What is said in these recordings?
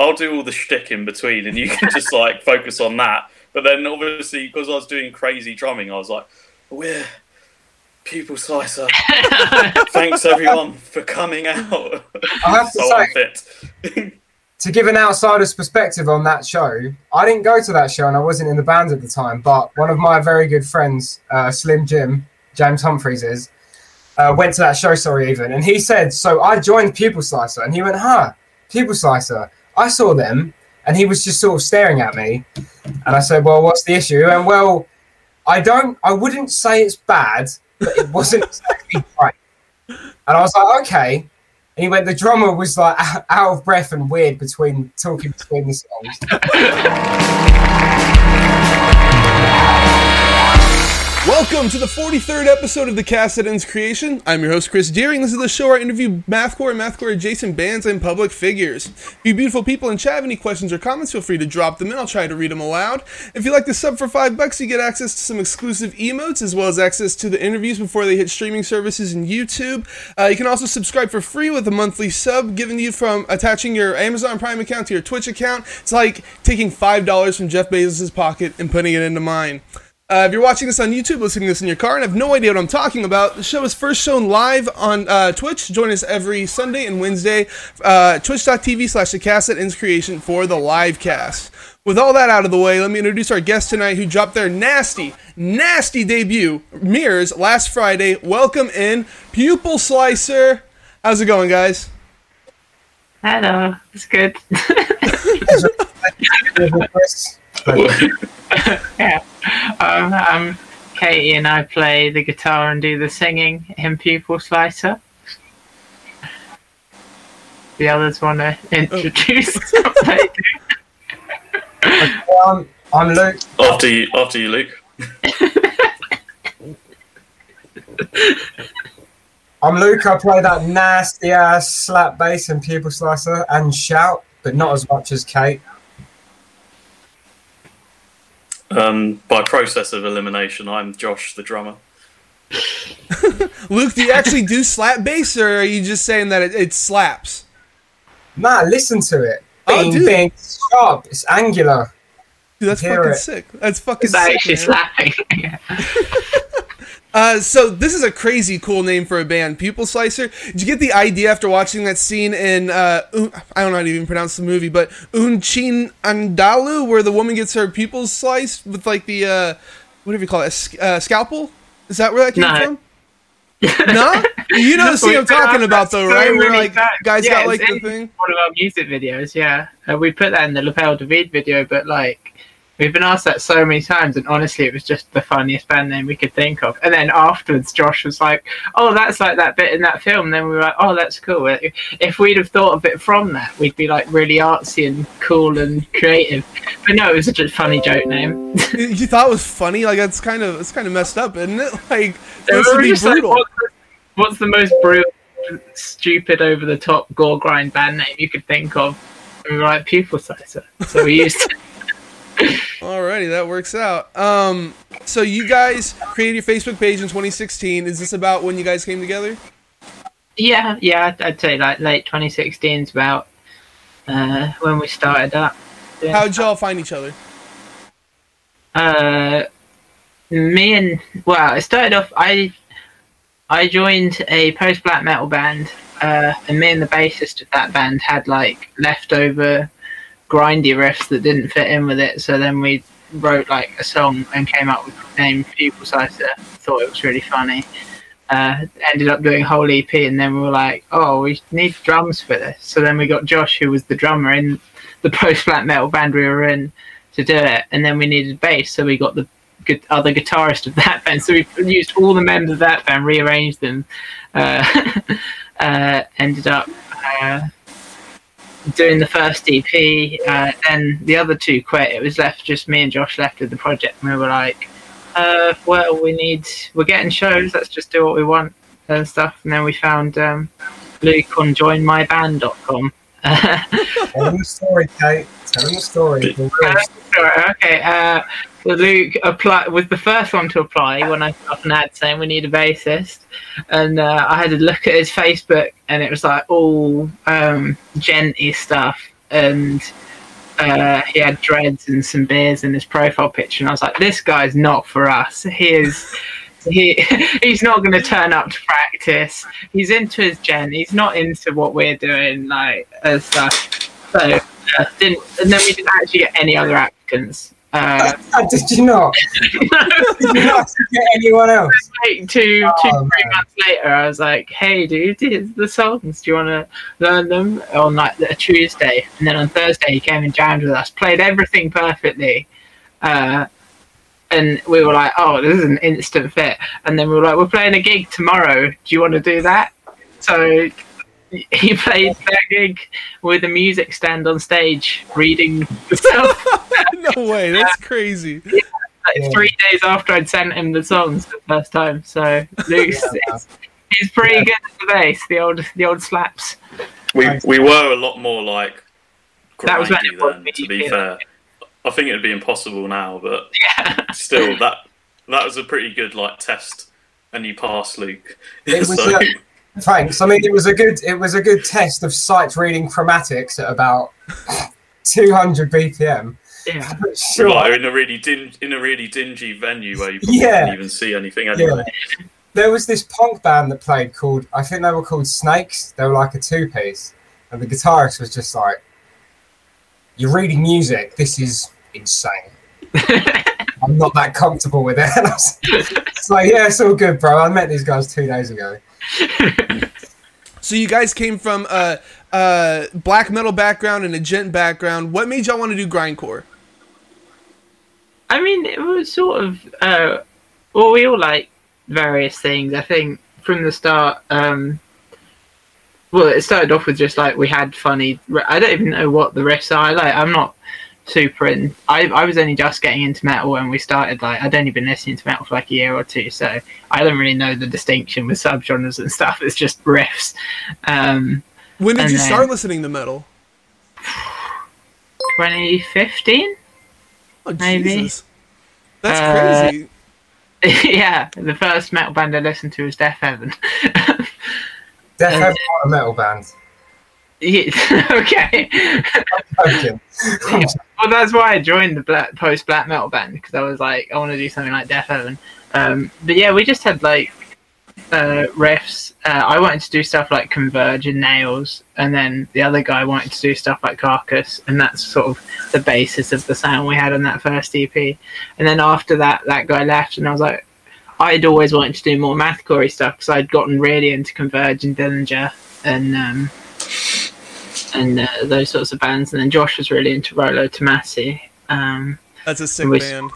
I'll do all the shtick in between, and you can just like focus on that. But then obviously, because I was doing crazy drumming, I was like, we're pupil slicer. Thanks everyone for coming out. I have to so say, unfit. to give an outsider's perspective on that show, I didn't go to that show and I wasn't in the band at the time, but one of my very good friends, uh, Slim Jim, James Humphreys is, uh, went to that show, sorry, even, and he said, So I joined Pupil Slicer, and he went, Huh, Pupil Slicer. I saw them, and he was just sort of staring at me, and I said, Well, what's the issue? And well, I don't, I wouldn't say it's bad, but it wasn't exactly right. And I was like, Okay. And he went, the drummer was like out of breath and weird between talking between the songs. Welcome to the 43rd episode of the Cast That Ends Creation. I'm your host, Chris Deering. This is the show where I interview mathcore and mathcore adjacent bands and public figures. If you beautiful people in chat have any questions or comments, feel free to drop them in. I'll try to read them aloud. If you like to sub for five bucks, you get access to some exclusive emotes as well as access to the interviews before they hit streaming services and YouTube. Uh, you can also subscribe for free with a monthly sub given to you from attaching your Amazon Prime account to your Twitch account. It's like taking $5 from Jeff Bezos' pocket and putting it into mine. Uh, if you're watching this on YouTube, listening to this in your car, and have no idea what I'm talking about, the show is first shown live on uh, Twitch. Join us every Sunday and Wednesday, uh, twitch.tv slash the cast that ends creation for the live cast. With all that out of the way, let me introduce our guest tonight who dropped their nasty, nasty debut, Mirrors, last Friday. Welcome in, Pupil Slicer. How's it going, guys? Hello, it's good. yeah, um, I'm Katie and I play the guitar and do the singing in Pupil Slicer. The others want to introduce what they do. um, I'm Luke. after you, after you, Luke. I'm Luke. I play that nasty ass slap bass in pupil slicer and shout, but not as much as Kate. Um, by process of elimination, I'm Josh, the drummer. Luke, do you actually do slap bass, or are you just saying that it, it slaps? Man, listen to it. Oh, Bing, dude. bing, sharp. It's angular. Dude, that's Hear fucking it. sick. That's fucking It's actually sick. man. slapping. Uh, so this is a crazy cool name for a band, Pupil Slicer. Did you get the idea after watching that scene in uh, I don't know how to even pronounce the movie, but Unchin Andalu, where the woman gets her pupils sliced with like the uh, whatever you call it, uh, scalpel? Is that where that came from? no, you know the scene I'm talking about though, so right? Where like times. guys Yeah, got like the thing. One of our music videos, yeah. Uh, we put that in the L'appel du vide video, but like we've been asked that so many times, and honestly, it was just the funniest band name we could think of. And then afterwards, Josh was like, "Oh, that's like that bit in that film." And then we were like, "Oh, that's cool." If we'd have thought of it from that, we'd be like really artsy and cool and creative. But no, it was such a funny joke name. You- thought it was funny? Like that's kind of it's kind of messed up, isn't it? Like So this we would were be just like, what's, the, what's the most brutal, stupid, over the top gore grind band name you could think of? And we were like, Pupil Slicer. So we used Alrighty, that works out. Um, so you guys created your Facebook page in 2016. Is this about when you guys came together? Yeah, yeah, I'd, say like late 2016 is about uh, when we started up. Yeah. How'd y'all find each other? Uh, me and well, it started off. I I joined a post black metal band, uh, and me and the bassist of that band had like leftover grindy riffs that didn't fit in with it. So then we wrote like a song and came up with the name Pupil Slicer. Thought it was really funny. Uh, ended up doing a whole EP, and then we were like, "Oh, we need drums for this." So then we got Josh, who was the drummer in the post black metal band we were in, to do it, and then we needed bass, so we got the other guitarist of that band. So we used all the members of that band, rearranged them, uh, uh, ended up uh, doing the first EP. Uh, then the other two quit. It was left just me and Josh left with the project, and we were like, uh, "Well, we need we're getting shows. Let's just do what we want and stuff." And then we found um, Luke on joinmyband.com. Tell them the story, Kate. Tell them the story. The okay. Uh, Luke apply was the first one to apply when I got an ad saying we need a bassist, and uh, I had a look at his Facebook, and it was like all um, djenty stuff, and uh, he had dreads and some beers in his profile picture, and I was like, "This guy's not for us. He is." He, he's not going to turn up to practice. He's into his gen. He's not into what we're doing, like as stuff. So uh, didn't, and then we didn't actually get any other applicants. Uh, Did you not? Did you not get anyone else? like two, two, Oh, three man. months later, I was like, "Hey, dude, here's the songs. Do you want to learn them on like a Tuesday?" And then on Thursday, he came and jammed with us, played everything perfectly, uh, and we were like, "Oh, this is an instant fit." And then we were like, "We're playing a gig tomorrow. Do you want to do that?" So he played that gig with a music stand on stage, reading stuff. no way, that's crazy. like Yeah. three days after I'd sent him the songs the first time. So Luke's Yeah. he's pretty Yeah. good at the bass, the old the old slaps. We we were a lot more like That was when grindy was then, to be fair. I think it'd be impossible now, but Yeah. still that that was a pretty good like test and you passed Luke. It was, so uh, Thanks. I mean, it was a good it was a good test of sight reading chromatics at about 200 BPM. Yeah. Sure. like, in a really din- in a really dingy venue where you probably Yeah. didn't even see anything anyway. Yeah. There was this punk band that played called I think they were called Snakes. They were like a two piece, and the guitarist was just like, "You're reading music. This is insane. I'm not that comfortable with it." And I was, it's like, "Yeah, it's all good, bro. I met these guys two days ago." So you guys came from a, a black metal background and a djent background. What made y'all want to do grindcore? I mean, it was sort of uh, well, we all like various things. I think from the start. Um, well, it started off with just like we had funny. I don't even know what the riffs are. Like, I'm not super in. I I was only just getting into metal when we started. Like, I'd only been listening to metal for like a year or two, so I don't really know the distinction with subgenres and stuff. It's just riffs. Um, When did you then- start listening to metal? 2015. Oh, Maybe. Jesus. That's Uh, crazy. yeah, the first metal band I listened to was Deafheaven. Death And- Heaven are a metal band. Yeah, okay. Well, that's why I joined the black, post black metal band because I was like, I want to do something like Deafheaven. Um, but yeah, we just had like uh, riffs. Uh, I wanted to do stuff like Converge and Nails, and then the other guy wanted to do stuff like Carcass, and that's sort of the basis of the sound we had on that first EP. And then after that, that guy left, and I was like, I'd always wanted to do more mathcore stuff because I'd gotten really into Converge and Dillinger and um, and uh, those sorts of bands. And then Josh was really into Rolo Tomassi. Um, That's a sick we- band.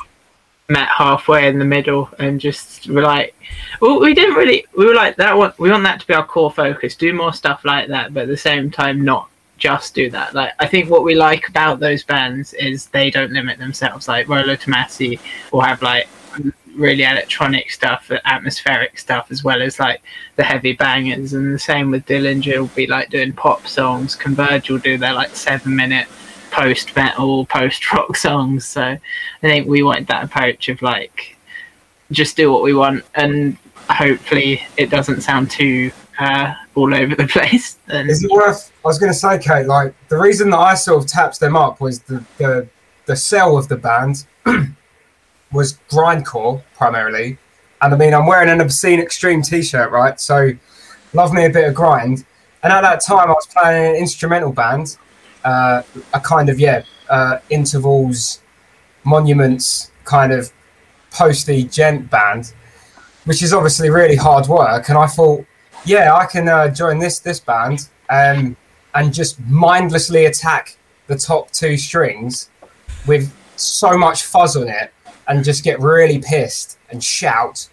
met halfway in the middle and just were like, well, we didn't really. We were like that. Want we want that to be our core focus. Do more stuff like that, but at the same time, not just do that. Like I think what we like about those bands is they don't limit themselves. Like Rolo Tomassi will have like really electronic stuff, atmospheric stuff, as well as like the heavy bangers. And the same with Dillinger will be like doing pop songs. Converge will do their like seven minute post metal, post rock songs. So I think we wanted that approach of like just do what we want and hopefully it doesn't sound too uh, all over the place. And Is it worth? I was going to say, Kate. Like the reason that I sort of tapped them up was the the the sell of the band was grindcore primarily, and I mean I'm wearing an obscene extreme T-shirt, right? So love me a bit of grind. And at that time, I was playing an instrumental band, uh, a kind of yeah uh, intervals, monuments kind of posty djent band, which is obviously really hard work. And I thought, yeah, I can uh, join this this band um, and just mindlessly attack the top two strings with so much fuzz on it and just get really pissed and shout.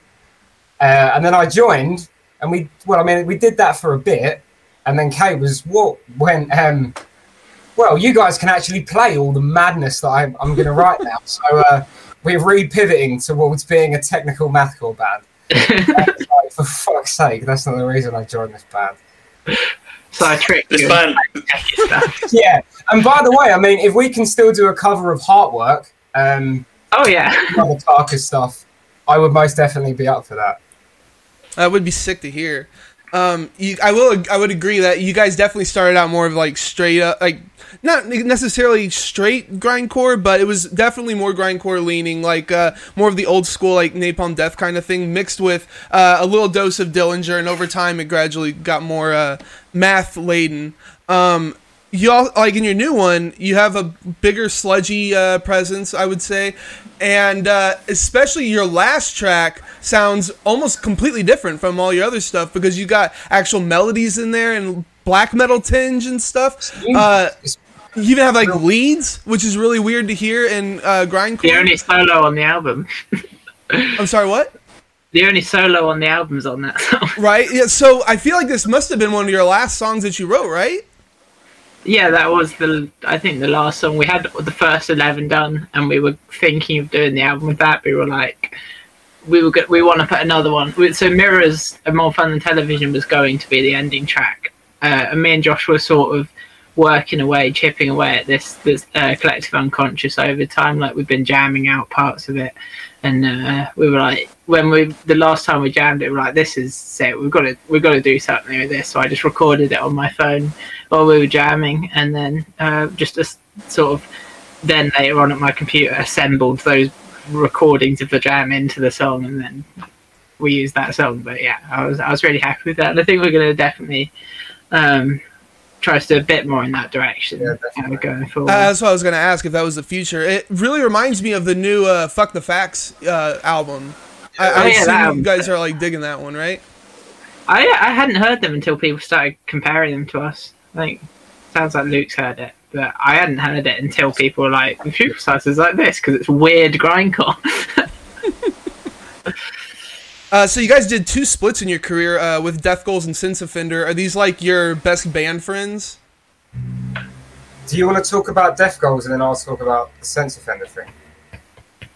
Uh, and then I joined, and we well, I mean, we did that for a bit, and then Kate was what when um, well, you guys can actually play all the madness that I'm, I'm going to write now. So uh, we're re-pivoting towards being a technical mathcore band. Like, for fuck's sake, that's not the reason I joined this band. so I tricked This you. band. Yeah, and by the way, I mean, if we can still do a cover of Heartwork, um, Oh yeah. other Tarka stuff, I would most definitely be up for that. That would be sick to hear. Um, you, I will. I would agree that you guys definitely started out more of like straight up, like not necessarily straight grindcore, but it was definitely more grindcore leaning, like uh, more of the old school like Napalm Death kind of thing, mixed with uh, a little dose of Dillinger, and over time it gradually got more uh, math laden. Um, you all like in your new one, you have a bigger sludgy uh, presence, I would say, and uh, especially your last track sounds almost completely different from all your other stuff because you got actual melodies in there and black metal tinge and stuff. Uh, you even have like leads, which is really weird to hear in uh, grindcore. The only solo on the album. I'm sorry, what? The only solo on the album's on that song. Right. Yeah. So I feel like this must have been one of your last songs that you wrote, right? Yeah, that was the I think the last song we had the first eleven done, and we were thinking of doing the album with that. We were like, we were go- we want to put another one. So mirrors and more fun than television was going to be the ending track, uh, and me and Josh were sort of working away, chipping away at this this uh, collective unconscious over time. Like we've been jamming out parts of it, and uh, we were like, when we the last time we jammed it, we were like, this is it. We've got to we've got to do something with this. So I just recorded it on my phone while we were jamming, and then uh, just a, sort of then later on at my computer assembled those recordings of the jam into the song, and then we used that song. But yeah, I was I was really happy with that, and I think we're going to definitely. Um, try to do a bit more in that direction Yeah, uh, definitely. going forward. Uh, that's what I was going to ask if that was the future. It really reminds me of the new uh, "Fuck the Facts" uh, album. I, I Oh, yeah, assume you guys are like digging that one, right? I I hadn't heard them until people started comparing them to us. I think sounds like Luke's heard it, but I hadn't heard it until people were like, "The Future Size is like this because it's weird grindcore." Uh, so you guys did two splits in your career uh, with Death Goals and Sense Offender. Are these like your best band friends? Do you want to talk about Death Goals and then I'll talk about the Sense Offender thing?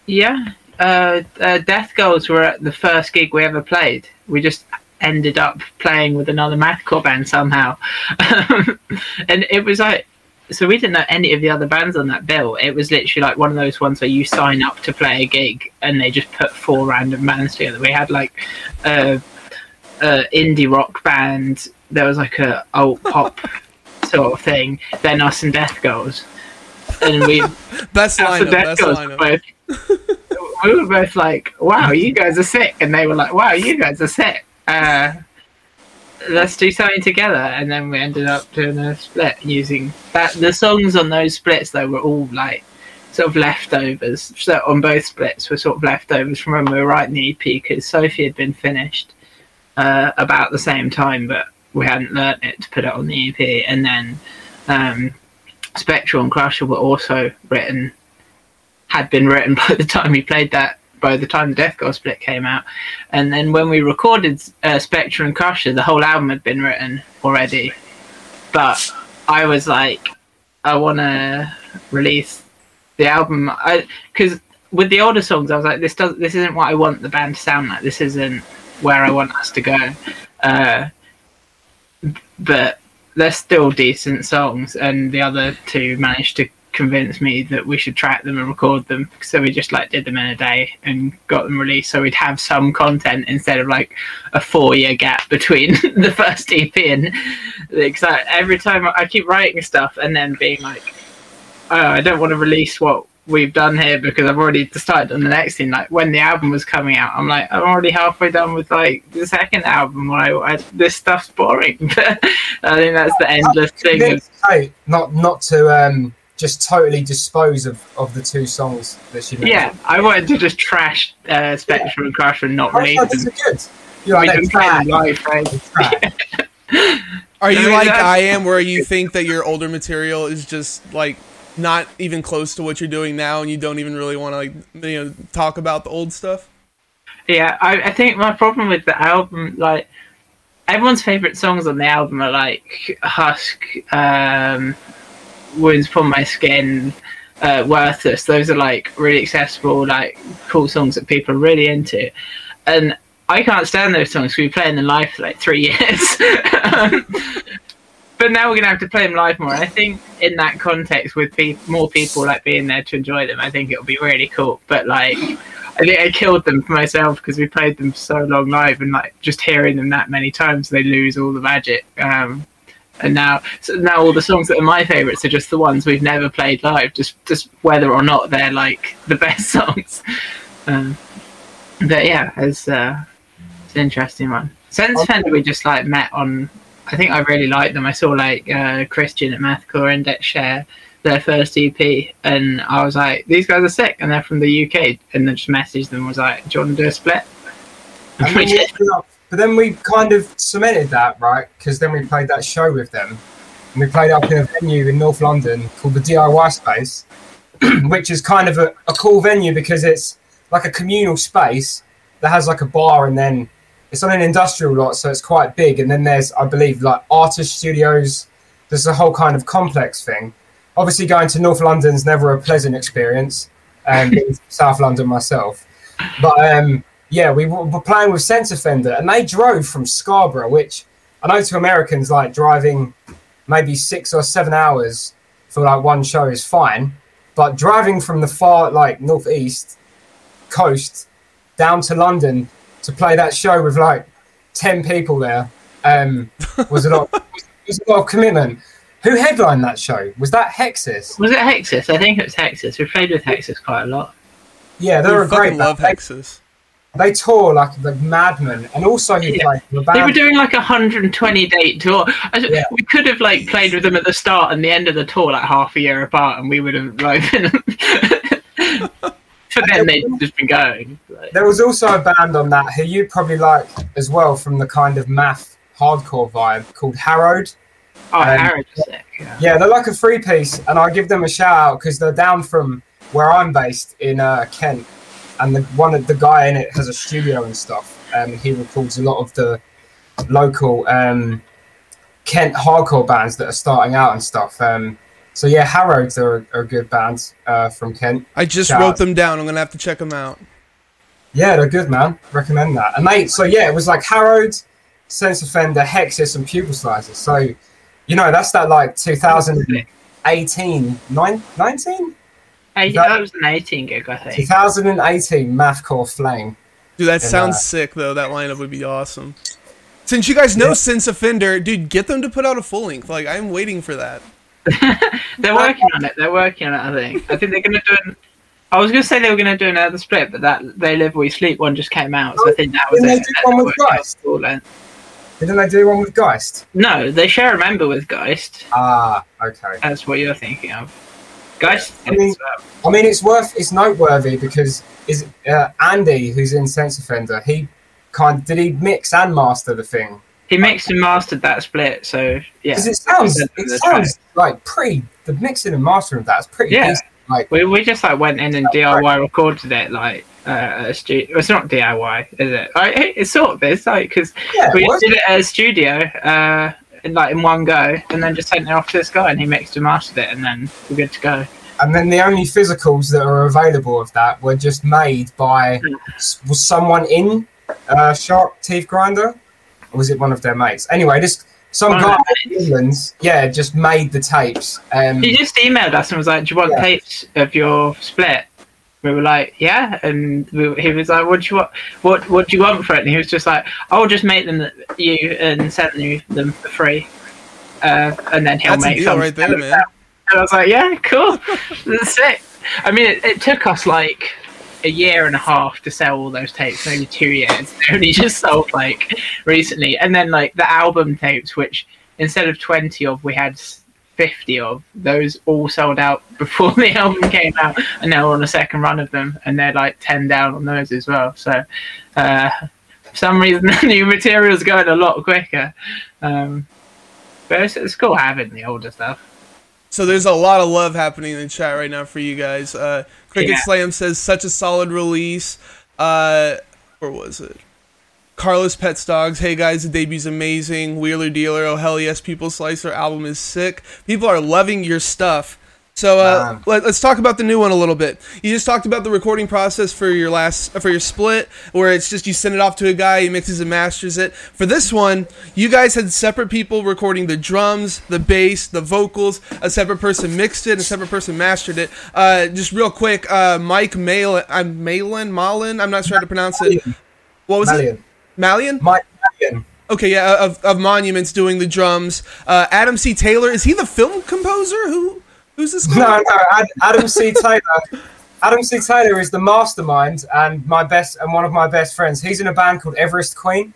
yeah, uh, uh, Death Goals were the first gig we ever played. We just ended up playing with another mathcore band somehow, and it was like. So we didn't know any of the other bands on that bill. It was literally like one of those ones where you sign up to play a gig and they just put four random bands together. We had like a, a indie rock band. There was like a alt pop sort of thing. Then us and Death Goals, and we Best lineup. Death Best lineup. both. we were both like, "Wow, you guys are sick," and they were like, "Wow, you guys are sick." Uh, let's do something together, and then we ended up doing a split using that. The songs on those splits though were all like sort of leftovers. So on both splits were sort of leftovers from when we were writing the EP because Sophie had been finished uh, about the same time, but we hadn't learnt it to put it on the EP, and then. Um, Spectral and Crusher were also written had been written by the time we played that by the time the Death Goals split came out. And then when we recorded uh, Spectre and Crusher the whole album had been written already. But I was like I want to release the album. Because with the older songs I was like this does this isn't what I want the band to sound like. This isn't where I want us to go. Uh, but they're still decent songs, and the other two managed to convince me that we should track them and record them. So we just like did them in a day and got them released, so we'd have some content instead of like a four-year gap between the first EP and because I, every time I keep writing stuff and then being like, oh, I don't want to release what we've done here because I've already started on the next thing. Like when the album was coming out, I'm like, I'm already halfway done with like the second album. Where I, this stuff's boring. I think that's the endless thing. Not not to um, just totally dispose of, of the two songs that she made. yeah, I wanted to just trash uh, Spectrum and Crash and not Oh, release no, these them. are good. You're We like, can they're play them trash, live, right? they're. Are you I mean, like that's- I am, where you think that your older material is just like not even close to what you're doing now, and you don't even really want to like you know talk about the old stuff? Yeah, I, I think my problem with the album, like everyone's favorite songs on the album are like Husk, um, Wounds Upon My Skin, uh, Worthless. Those are like really accessible, like cool songs that people are really into, and I can't stand those songs. 'cause We play them live for like three years. But now we're gonna have to play them live more. And I think in that context, with pe- more people like being there to enjoy them, I think it'll be really cool. But like, I think I killed them for myself because we played them for so long live, and like just hearing them that many times, they lose all the magic. Um, and now, so now all the songs that are my favourites are just the ones we've never played live, just just whether or not they're like the best songs. Um, but yeah, it's uh, it's an interesting one. Sense Offender we just like met on. I think I really liked them. I saw like uh, Christian at Mathcore Index share their first EP, and I was like, these guys are sick, and they're from the UK, and then just messaged them was like, do you want to do a split? And then we ended up- but then we kind of cemented that, right? Because then we played that show with them. And we played up in a venue in North London called the DIY Space, which is kind of a, a cool venue because it's like a communal space that has like a bar and then it's on an industrial lot, so it's quite big. And then there's, I believe, like artist studios. There's a whole kind of complex thing. Obviously, going to North London's never a pleasant experience, and being South London myself. But um, yeah, we were were playing with Sense Offender, and they drove from Scarborough, which I know to Americans like driving maybe six or seven hours for like one show is fine, but driving from the far like northeast coast down to London to play that show with like ten people there um, was a lot. was a lot of commitment. Who headlined that show? Was that Hexis? Was it Hexis? I think it was Hexis. We played with Hexis quite a lot. Yeah, they I were a great. fucking love band. Hexis. They, tour like the madman, and also he Yeah. the They were doing like a 120 date tour. Yeah. We could have like played with them at the start and the end of the tour, like half a year apart, and we would have like. For then they'd just been going. Like, There was also a band on that who you probably like as well from the kind of math hardcore vibe called Harrowed. oh, Um, Harrod was. Yeah. Yeah, they're like a three piece, and I give them a shout out because they're down from where I'm based in uh, Kent, and the one of the guy in it has a studio and stuff. Um, he records a lot of the local um, Kent hardcore bands that are starting out and stuff. Um, so yeah, Harrods are, are a good band uh, from Kent. I just Shout wrote out. them down. I'm gonna have to check them out. Yeah, they're good, man. Recommend that. And they, so yeah, it was like Harrods, Sense Offender, Hexis, and Pupil Slices. So, you know, that's that like 2018, nine, 19? Hey, That- that was an 18 gig, I think. 2018 Mathcore Flame. Dude, that And, sounds uh, sick though. That lineup would be awesome. Since you guys know Yeah. Sense Offender, dude, get them to put out a full length. Like I'm waiting for that. They're working on it. They're working on it. I think. I think they're gonna do. An, I was gonna say they were gonna do another split, but that "They Live We Sleep" one just came out, so I think that was Didn't it. they do one with They're working on Geist? full length. Didn't they do one with Geist? No, they share a member with Geist. Ah, okay. That's what you're thinking of. Geist. I mean- I mean, it's worth, it's noteworthy because is uh, Andy, who's in Sense Offender, he kind did he mix and master the thing? he mixed and mastered that split, so yeah. Because it sounds it sounds like pretty. The mixing and mastering of that's pretty Yeah. decent. Like, We, we just like went in and DIY recorded it like uh, a studio. It's not DIY, is it? Like, it- it's sort of is like because yeah, we did it at a studio, uh, in, like in one go, and then just sent it off to this guy, and he mixed and mastered it, and then we're good to go. and then the only physicals that are available of that were just made by was someone in uh, Sharp Teeth Grinder, or was it one of their mates? Anyway, just some One guy in England, yeah, just made the tapes. Um, He just emailed us and was like, "Do you want Yeah. tapes of your split?" We were like, "Yeah," and we, he was like, "What do you want? What What do you want for it?" And he was just like, "I'll just make them you and send you them for free." Uh, and then he'll That's make some right there, man. And I was like, yeah, cool. That's it. I mean, it, it took us like a year and a half to sell all those tapes, maybe two years. They only just sold like recently. And then like the album tapes, which instead of 20 of, we had 50 of, those all sold out before the album came out. And now we're on a second run of them. And they're like 10 down on those as well. So, uh, for some reason, the new material's going a lot quicker. Um, but it's, it's cool having the older stuff. So there's a lot of love happening in the chat right now for you guys. Uh, Cricket Yeah. Slam says such a solid release. Uh, where was it? Carlos Pets Dogs. Hey guys, the debut's amazing. Wheeler Dealer. Oh hell yes, Pupil Slicer album is sick. People are loving your stuff. So uh, let, us talk about the new one a little bit. You just talked about the recording process for your last for your split, where it's just you send it off to a guy, he mixes and masters it. For this one, you guys had separate people recording the drums, the bass, the vocals. A separate person mixed it, a separate person mastered it. Uh, just real quick, uh, Mike Malin, I'm Malin, Malin. I'm not sure how to pronounce it. What was Malyan. it? Malyan. Mike Malyan. Okay, yeah, of, of Monuments doing the drums. Uh, Adam C. Taylor is he the film composer? Who who's this guy? No, no, Ad, Adam C. Taylor. Adam C. Taylor is the mastermind and my best and one of my best friends. He's in a band called Everest Queen,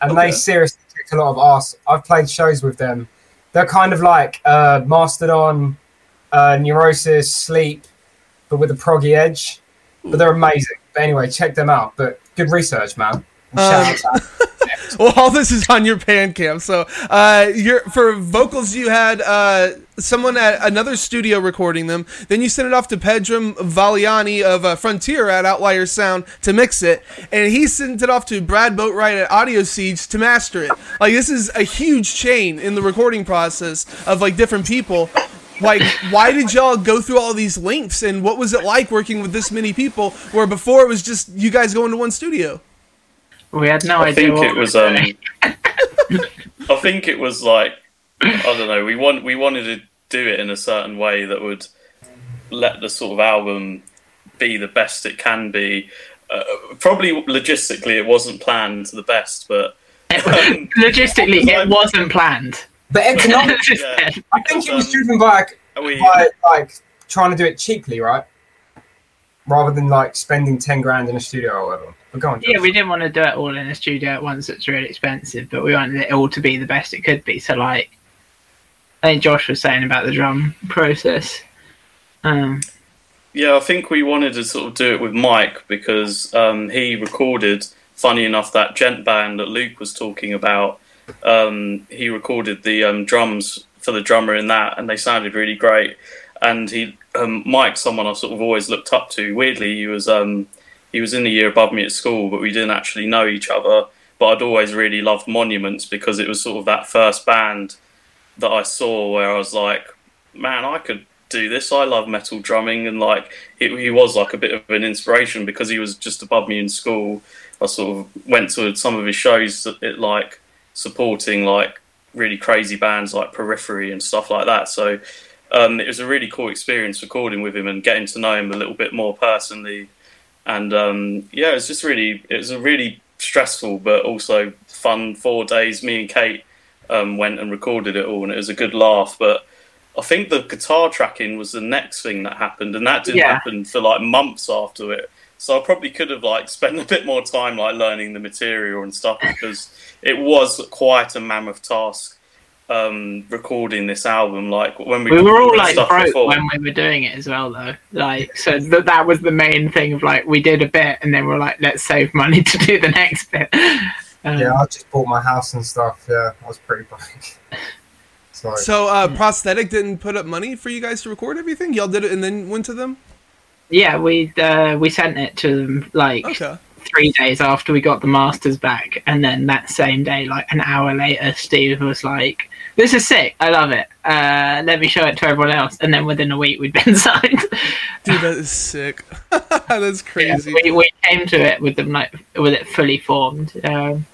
and Okay. they seriously kick a lot of ass. I've played shows with them. They're kind of like uh, Mastodon, uh, Neurosis, Sleep, but with a proggy edge. But they're amazing. But anyway, check them out. But good research, man. Um, shout out to Well, all this is on your Bandcamp. So, uh, your for vocals, you had uh, someone at another studio recording them. Then you sent it off to Pedram Valiani of uh, Frontierer at Outlier Sound to mix it, and he sent it off to Brad Boatwright at Audio Siege to master it. Like this is a huge chain in the recording process of like different people. Like, why did y'all go through all these links, and what was it like working with this many people? Where before it was just you guys going to one studio. We had no I idea. think what it was um. I think it was like I don't know, we want we wanted to do it in a certain way that would let the sort of album be the best it can be. Uh, probably logistically it wasn't planned to the best, but um, Logistically, Like- it wasn't planned. But economic, yeah, I think it was um, driven by we by like trying to do it cheaply, right? Rather than like spending ten grand in a studio or whatever. But go on. Yeah, we didn't want to do it all in a studio at once. It's really expensive, but we wanted it all to be the best it could be. So, like, I think Josh was saying about the drum process. Um, Yeah, I think we wanted to sort of do it with Mike because um, he recorded, funny enough, that djent band that Luke was talking about. Um, he recorded the um, drums for the drummer in that, and they sounded really great. And he, um, Mike, someone I sort of always looked up to. Weirdly, he was um, he was in the year above me at school, but we didn't actually know each other. But I'd always really loved Monuments because it was sort of that first band that I saw where I was like, man, I could do this. I love metal drumming, and like he, he was like a bit of an inspiration because he was just above me in school. I sort of went to some of his shows, at, like supporting like really crazy bands like Periphery and stuff like that. So um, it was a really cool experience recording with him and getting to know him a little bit more personally. And um, yeah, it was just really, it was a really stressful but also fun four days. Me and Kate um, went and recorded it all, and it was a good laugh. But I think the guitar tracking was the next thing that happened, and that didn't Yeah. happen for like months after it. So I probably could have like spent a bit more time like learning the material and stuff because it was quite a mammoth task um, recording this album. Like when we we were all like broke before. when we were doing it as well, though. Like, so th- that was the main thing of like we did a bit, and then we're like, let's save money to do the next bit. Um, Yeah, I just bought my house and stuff. Yeah, I was pretty broke. So, So, uh, prosthetic didn't put up money for you guys to record everything. Y'all did it and then went to them. yeah, we uh, we sent it to them like Okay. three days after we got the masters back, and then that same day, like an hour later, Steve was like, "This is sick. I love it. Uh, let me show it to everyone else." And then within a week, we'd been signed. Dude, that is sick. That's Yeah, crazy. we, we came to it with them like with it fully formed. Um,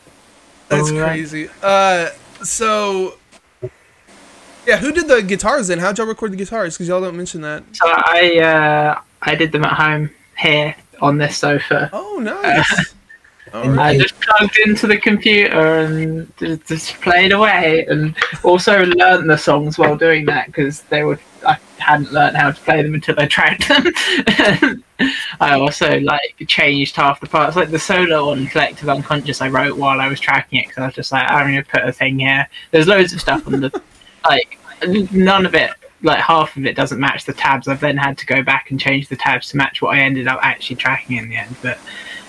That's crazy. Uh, so yeah, who did the guitars then? How'd y'all record the guitars? Because y'all don't mention that. so I uh, I did them at home here on this sofa. Oh, nice. All And right. I just plugged into the computer and just, played away, and also learned the songs while doing that because they were I hadn't learned how to play them until I tracked them. I also like changed half the parts, like the solo on Collective Unconscious. I wrote while I was tracking it because I was just like, I'm gonna put a thing here. There's loads of stuff on the like none of it. Like half of it doesn't match the tabs. I've then had to go back and change the tabs to match what I ended up actually tracking in the end. But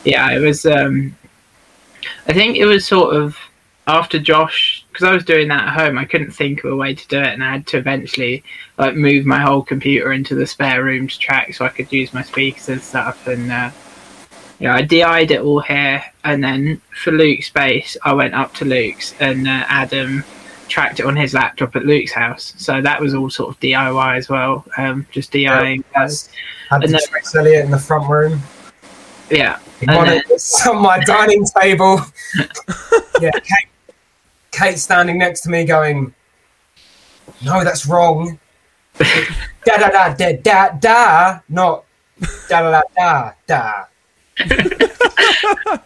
yeah, it was. um I think it was sort of after Josh, because I was doing that at home. I couldn't think of a way to do it, and I had to eventually like move my whole computer into the spare room to track, so I could use my speakers and stuff. And uh, yeah, I DI'd it all here, and then for Luke's space, I went up to Luke's, and uh, Adam tracked it on his laptop at Luke's house. So that was all sort of DIY as well, um, just DIYing. That's- Had And the then- Elliott in the front room. yeah, And wanted on my dining table. yeah, Kate, Kate standing next to me going, No, that's wrong. da da da da da da, not da da da da da.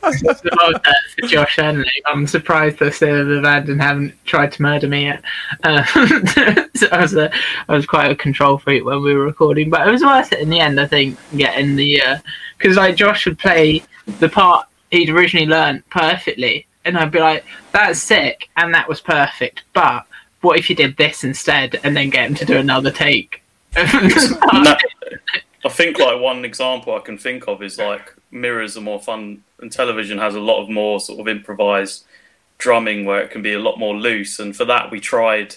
uh, for Josh Henley, I'm surprised they're still in the band and haven't tried to murder me yet. Uh, so I was, uh, I was quite a control freak when we were recording, but it was worth it in the end. I think getting the because like Josh would play the part he'd originally learned perfectly, and I'd be like, "That's sick," and that was perfect. But what if you did this instead, and then get him to do another take? No, I think like one example I can think of is like mirrors are more fun, and television has a lot of more sort of improvised drumming where it can be a lot more loose. And for that, we tried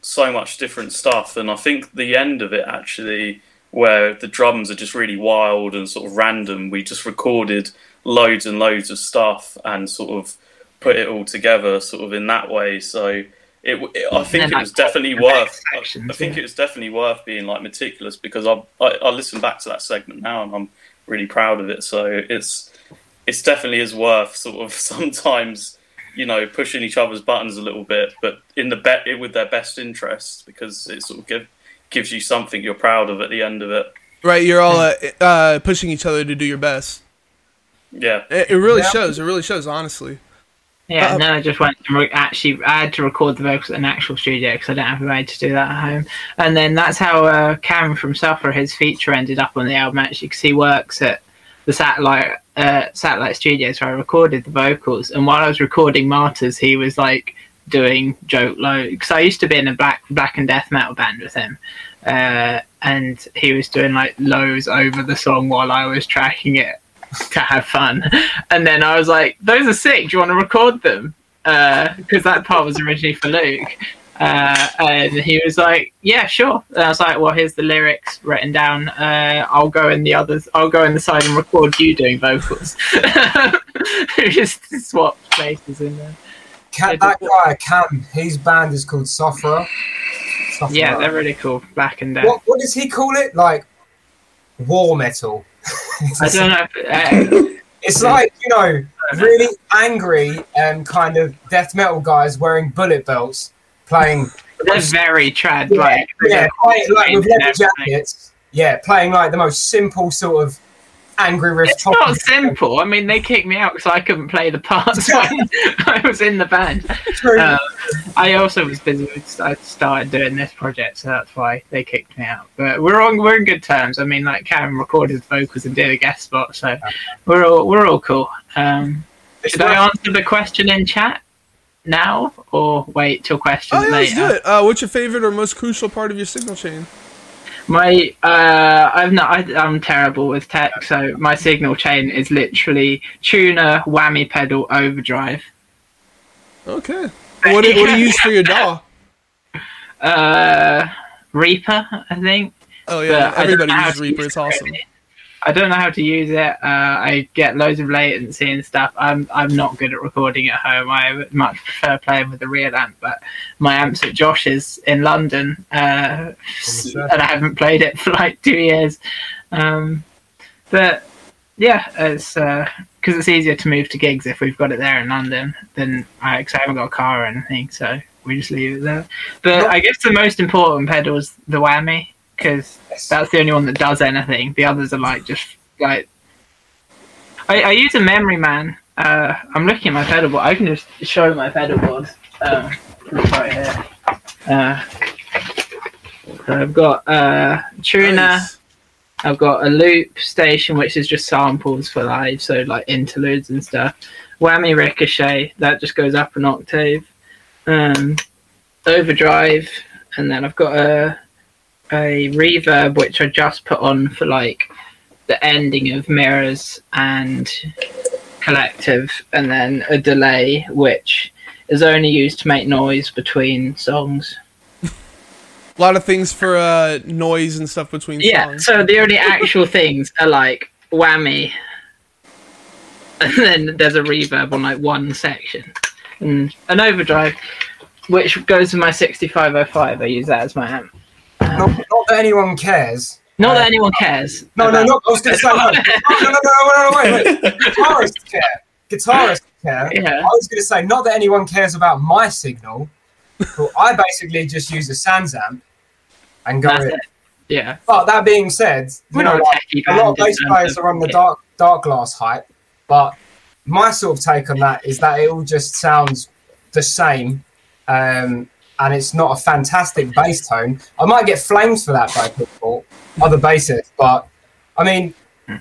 so much different stuff. And I think the end of it actually, where the drums are just really wild and sort of random, we just recorded loads and loads of stuff and sort of put it all together, sort of in that way. So. It, it, I think it was definitely worth. I- I think it was definitely worth being like meticulous because I, I I listen back to that segment now and I'm really proud of it. So it's it's definitely is worth sort of sometimes you know pushing each other's buttons a little bit, but in the bet with their best interests because it sort of give, gives you something you're proud of at the end of it. Right, you're all uh, uh, pushing each other to do your best. Yeah, It, it really Yeah. shows. It really shows, honestly. Yeah, Uh, and then I just went and re- actually. I had to record the vocals in an actual studio because I don't have a way to do that at home. And then that's how uh, Cam from Suffer, his feature ended up on the album actually because he works at the satellite uh, satellite studios where I recorded the vocals. And while I was recording Martyrs, he was like doing joke low because I used to be in a black black and death metal band with him. Uh, and he was doing like lows over the song while I was tracking it to have fun. And then I was like, "Those are sick. Do you want to record them?" Because that part was originally for Luke. Uh, and he was like, "Yeah, sure." And I was like, "Well, here's the lyrics written down. Uh, I'll go in the others. I'll go in the side and record you doing vocals." we just swapped places in there. Ca- that guy, Cam, his band is called Sufferer. Sufferer. Yeah, they're really cool. Black and Death. What, what does he call it? Like war metal. I don't know. If, uh, It's like you know, really angry and kind of death metal guys wearing bullet belts, playing they're very trad. yeah, like, yeah, playing, like with leather jackets. Yeah, playing like the most simple sort of angry riff. It's not simple. I mean, they kicked me out because I couldn't play the parts when I was in the band. True. Uh, I also was busy with. I started doing this project, so that's why they kicked me out. But we're on we're in good terms. I mean, like Karen recorded the vocals and did a guest spot, so we're all we're all cool. Um, It's should I answer the question in chat now or wait till questions Oh yeah, let's do it. Uh, what's your favorite or most crucial part of your signal chain? My, uh, I've not. I, I'm terrible with tech, so my signal chain is literally tuner, whammy pedal, overdrive. Okay. What do, what do you use for your DAW? Uh, Reaper, I think. Oh yeah, But everybody uses Reaper. It's awesome. really. I don't know how to use it. Uh, I get loads of latency and stuff. I'm I'm not good at recording at home. I much prefer playing with the real amp. But my amp's at Josh's in London, uh, and I haven't played it for like two years. Um, but yeah, it's because it's easier to move to gigs if we've got it there in London than I, cause I haven't got a car or anything. So we just leave it there. But I guess the most important pedal is the whammy because that's the only one that does anything. The others are like just like. I, I use a memory man. Uh, I'm looking at my pedal board. I can just show my pedal board. Um, right here. Uh, so I've got uh, tuner. Nice. I've got a loop station, which is just samples for live, so like interludes and stuff. Whammy ricochet, that just goes up an octave. Um, overdrive, and then I've got a a reverb which I just put on for like the ending of mirrors and collective, and then a delay which is only used to make noise between songs. A lot of things for uh, noise and stuff between songs. Yeah, songs. so the only actual things are like whammy, and then there's a reverb on like one section, and an overdrive. which goes with my 6505. I use that as my amp. Not, not that anyone cares. Not that anyone cares. No, no, about- no. I was going to say no. No, no, no, wait, wait. Guitarists care. Guitarists care. Yeah. I was going to say not that anyone cares about my signal, but I basically just use a SansAmp and go That's in. it. Yeah. But that being said, you know, a like, a lot of bass players are on the dark Darkglass hype, but my sort of take on that is that it all just sounds the same, um, and it's not a fantastic bass tone. I might get flames for that by people, other bassists, but I mean,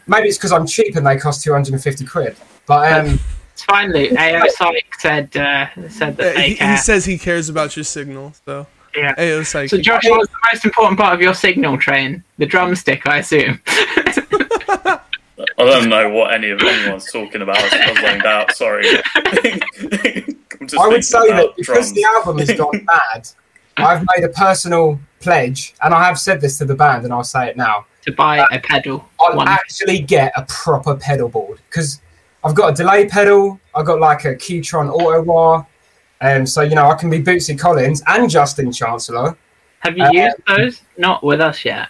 maybe it's because I'm cheap and they cost 250 quid. But um, It's fine, Luke. AO Psych said uh, said that they he, he says he cares about your signal, so Yeah. Ayo Psyche. So, Josh, what's the most important part of your signal train? The drumstick, I assume. I don't know what any of anyone's talking about. I was zoned out. Sorry. I'm just I would say that because drums. the album has gone bad, I've made a personal pledge, and I have said this to the band, and I'll say it now. to buy a pedal. I'll One. actually get a proper pedal board because I've got a delay pedal. I've got like a Q-Tron Auto Wah. Um, so you know I can be Bootsy Collins and Justin Chancellor. Have you uh, used those? Not with us yet.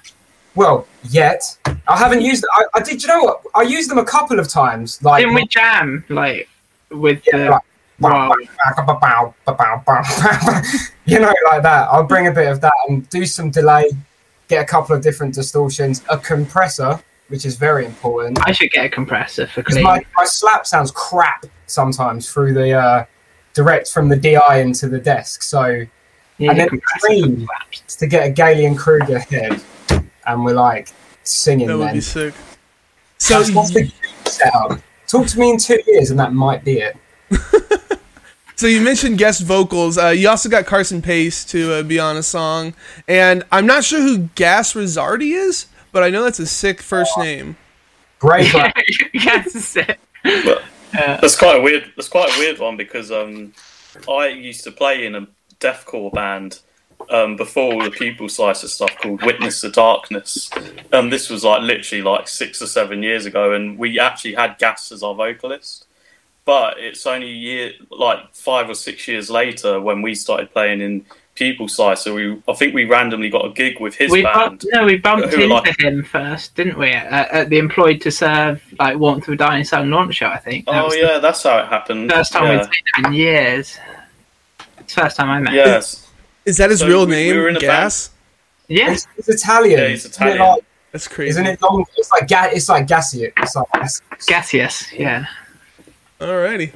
Well, yet I haven't used. I, I did. You know what? I used them a couple of times. Like, Didn't we jam like with Yeah, the like- wow. you know, like that. I'll bring a bit of that and do some delay, get a couple of different distortions, a compressor, which is very important. I should get a compressor for Because clean. my, my slap sounds crap sometimes through the uh, direct from the DI into the desk. So Yeah, and then compressor dream. for flaps. it's to get a Gallien-Krueger head, and we're like singing that would then. be sick. So That's what's the setup. Talk to me in two years, and that might be it. So you mentioned guest vocals. Uh, you also got Carson Pace to uh, be on a song, and I'm not sure who Gas Rizzardi is, but I know that's a sick first name. Great. yeah, yes, that's it. But Uh, that's quite a weird. That's quite a weird one because um, I used to play in a deathcore band um, before all the Pupil Slicer stuff called Witness the Darkness. Um, this was like literally like six or seven years ago, and we actually had Gas as our vocalist. But it's only a year, like five or six years later, when we started playing in Pupil Slicer. We, I think we randomly got a gig with his we band. bumped, no, we bumped into like- him first, didn't we? At, at the Employed to Serve like Warmth of a Dying Sun launch show, I think. That Oh yeah, that's how it happened. the first time yeah. we've seen in years. It's the first time I met. him. Yes. Is that his So real we- we name? were in a Gas. Yeah. It's, it's Italian. Yeah, he's Isn't it Italian. like- That's crazy. Isn't it long? It's like ga- it's like gaseous. It's like gas- Gaseous, yeah. Alrighty.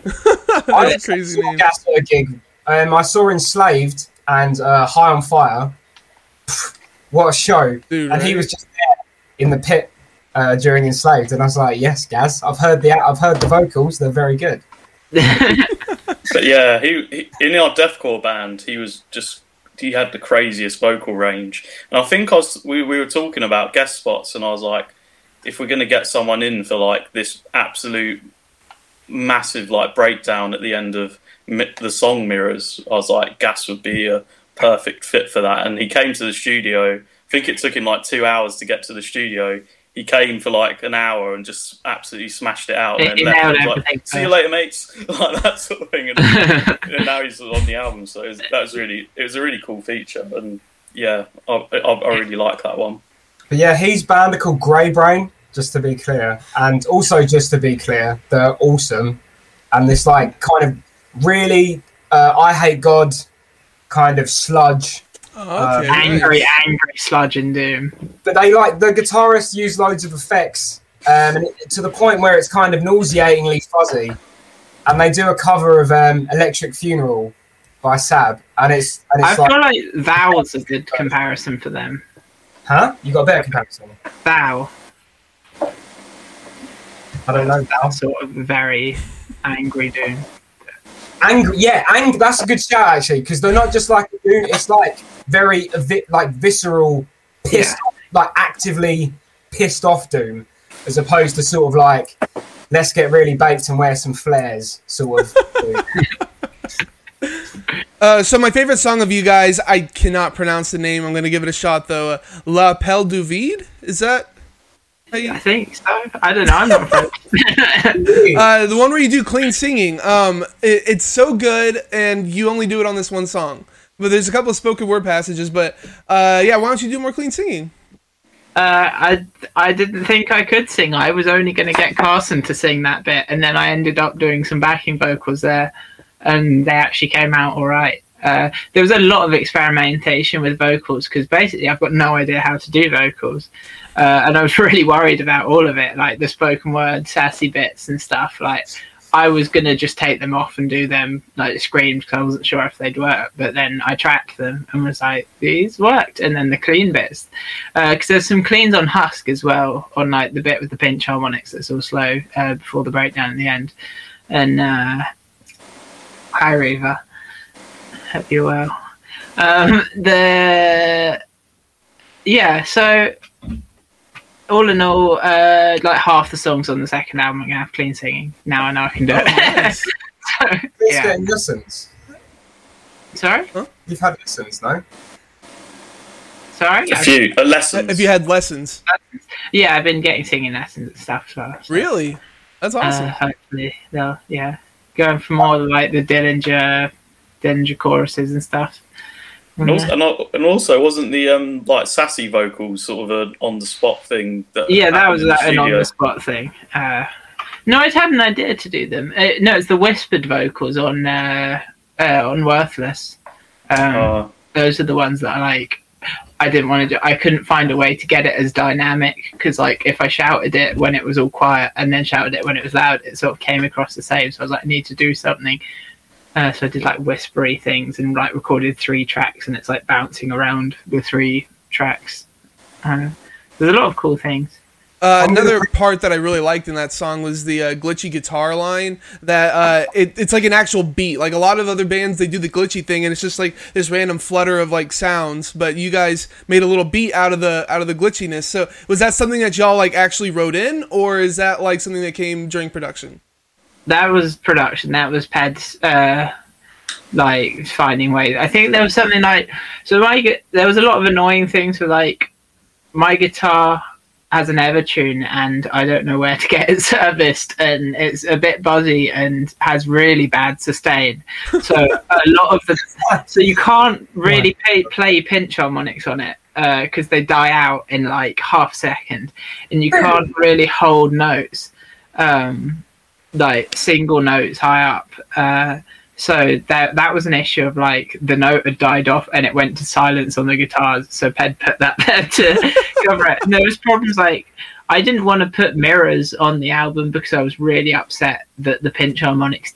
I that's crazy saw name. Gas at a gig. Um, I saw Enslaved and uh, High on Fire. Pff, What a show! Dude, and he was just there in the pit uh, during Enslaved, and I was like, "Yes, Gaz, I've heard the I've heard the vocals. They're very good." But yeah, he, he in our deathcore band, he was just he had the craziest vocal range. And I think I was we, we were talking about guest spots, and I was like, if we're gonna get someone in for like this absolute massive like breakdown at the end of mi- the song Mirrors, I was like, Gas would be a perfect fit for that. And he came to the studio. I think it took him like two hours to get to the studio. He came for like an hour and just absolutely smashed it out. He- And then left. nailed I was like, See you later, mates. like that sort of thing. And and now he's on the album, so it was, that was really it was a really cool feature, and yeah, I, I, I really like that one. But yeah, he's band are called Grey Brain, just to be clear, and also just to be clear, they're awesome, and this like kind of really uh, I hate God kind of sludge Oh, okay. angry, angry sludge and doom. but they like the guitarists use loads of effects um, and it, to the point where it's kind of nauseatingly fuzzy. And they do a cover of um, "Electric Funeral" by Sab, and it's and I it's like, feel like Thou's a good comparison for them. huh? You got a better comparison? Thou, I don't know. Now. sort of very angry doom. Angry, yeah, ang- That's a good shout actually, because they're not just like a dude, It's like very vi- like visceral, pissed, off, like actively pissed off doom, as opposed to sort of like let's get really baked and wear some flares sort of. Uh, so my favorite song of you guys, I cannot pronounce the name. I'm gonna give it a shot though. Uh, L'appel du Vide. Is that? How you- I think so. I don't know. I'm not French. Uh, the one where you do clean singing. Um, it, it's so good, and you only do it on this one song. but there's a couple of spoken word passages. But uh, yeah, why don't you do more clean singing? Uh, I I didn't think I could sing. I was only going to get Carson to sing that bit, and then I ended up doing some backing vocals there, and they actually came out all right. Uh, there was a lot of experimentation with vocals because basically I've got no idea how to do vocals, uh, and I was really worried about all of it, like the spoken word, sassy bits and stuff. Like I was gonna just take them off and do them like screams because I wasn't sure if they'd work. But then I tracked them and was like, these worked. And then the clean bits, because uh, there's some cleans on Husk as well on like the bit with the pinch harmonics that's all slow uh, before the breakdown at the end. And uh, hi Reva, hope you're well. Um, the yeah, so all in all, uh, like half the songs on the second album are gonna have clean singing. Now I know I can do Oh, it. nice. so, It's yeah. getting listens. Sorry, You've had listens, no? sorry. A few uh, lessons. If you had lessons, Yeah, I've been getting singing lessons and stuff so, really, that's awesome. Uh, hopefully, they'll yeah, going for more like the Dillinger, Dillinger choruses and stuff. And also, and and also, wasn't the um like sassy vocals sort of an on the spot thing? That yeah, that was like an on the spot thing. Uh, no, I'd had an idea to do them. Uh, no, it's the whispered vocals on uh, uh, on Worthless. Um, Uh, those are the ones that I like. I didn't want to do. I couldn't find a way to get it as dynamic because, like, if I shouted it when it was all quiet and then shouted it when it was loud, it sort of came across the same. So I was like, I need to do something. Uh, so I did like whispery things and like recorded three tracks, and it's like bouncing around the three tracks. Uh, there's a lot of cool things. Uh, another part that I really liked in that song was the uh, glitchy guitar line. That uh, it, it's like an actual beat. Like a lot of other bands, they do the glitchy thing, and it's just like this random flutter of like sounds. But you guys made a little beat out of the out of the glitchiness. So was that something that y'all like actually wrote in, or is that like something that came during production? That was production. That was Ped's uh, like finding ways. I think there was something like so my there was a lot of annoying things with like my guitar has an Evertune and I don't know where to get it serviced and it's a bit buzzy and has really bad sustain. So a lot of the so you can't really play, play pinch harmonics on it because they die out in like half a second and you can't really hold notes. Um, like single notes high up. Uh, so that that was an issue of like the note had died off and it went to silence on the guitars. So Ped put that there to cover it. And there was problems like I didn't want to put mirrors on the album because I was really upset that the pinch harmonics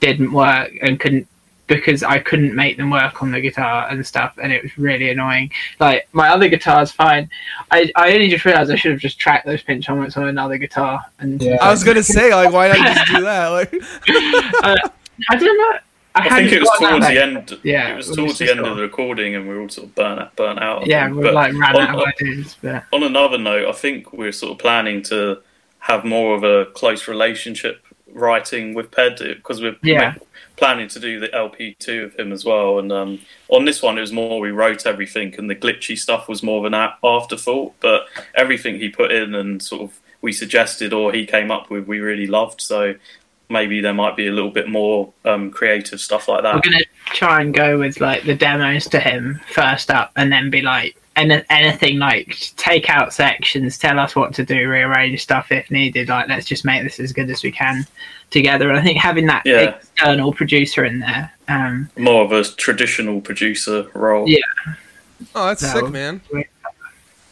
didn't work and couldn't because I couldn't make them work on the guitar and stuff, and it was really annoying. Like my other guitar's fine. I, I only just realized I should have just tracked those pinch harmonics on another guitar. And Yeah. I was gonna say like, why not you just do that? Like, uh, I don't know. I, I think it was towards the end. Yeah, it was towards the end sort of the recording, and we were all sort of burnt burnt out. Yeah, we But like ran on- out of ideas, but on another note, I think we're sort of planning to have more of a close relationship writing with Ped because we're Yeah. planning to do the LP two of him as well. And um, on this one, it was more we wrote everything, and the glitchy stuff was more of an afterthought. But everything he put in and sort of we suggested or he came up with, we really loved. So maybe there might be a little bit more um, creative stuff like that. we're gonna try and go with like the demos to him first up, and then be like, and anything like take out sections, tell us what to do, rearrange stuff if needed. Like, let's just make this as good as we can together. And I think having that Yeah. external producer in there, um, More of a traditional producer role. Yeah. oh, that's No. sick, man.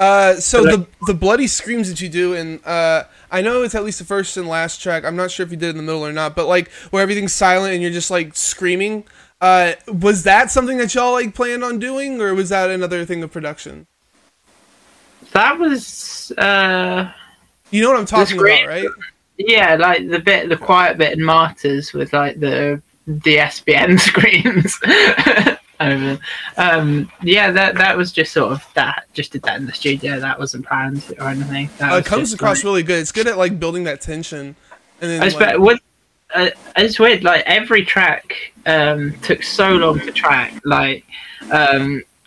Uh, so the the bloody screams that you do, and uh, I know it's at least the first and last track. I'm not sure if you did it in the middle or not, but like where everything's silent and you're just like screaming. Uh, was that something that y'all like planned on doing, or was that another thing of production? that was. Uh, You know what I'm talking about, right? Yeah, like the bit, the quiet bit in Martyrs with like the the SBN screams. over. Um, yeah, that that was just sort of that. Just did that in the studio. That wasn't planned or anything. That Uh, it comes across like- really good. It's good at like building that tension. And then I like, what. Uh, it's weird. Like every track um, took so long to track. Like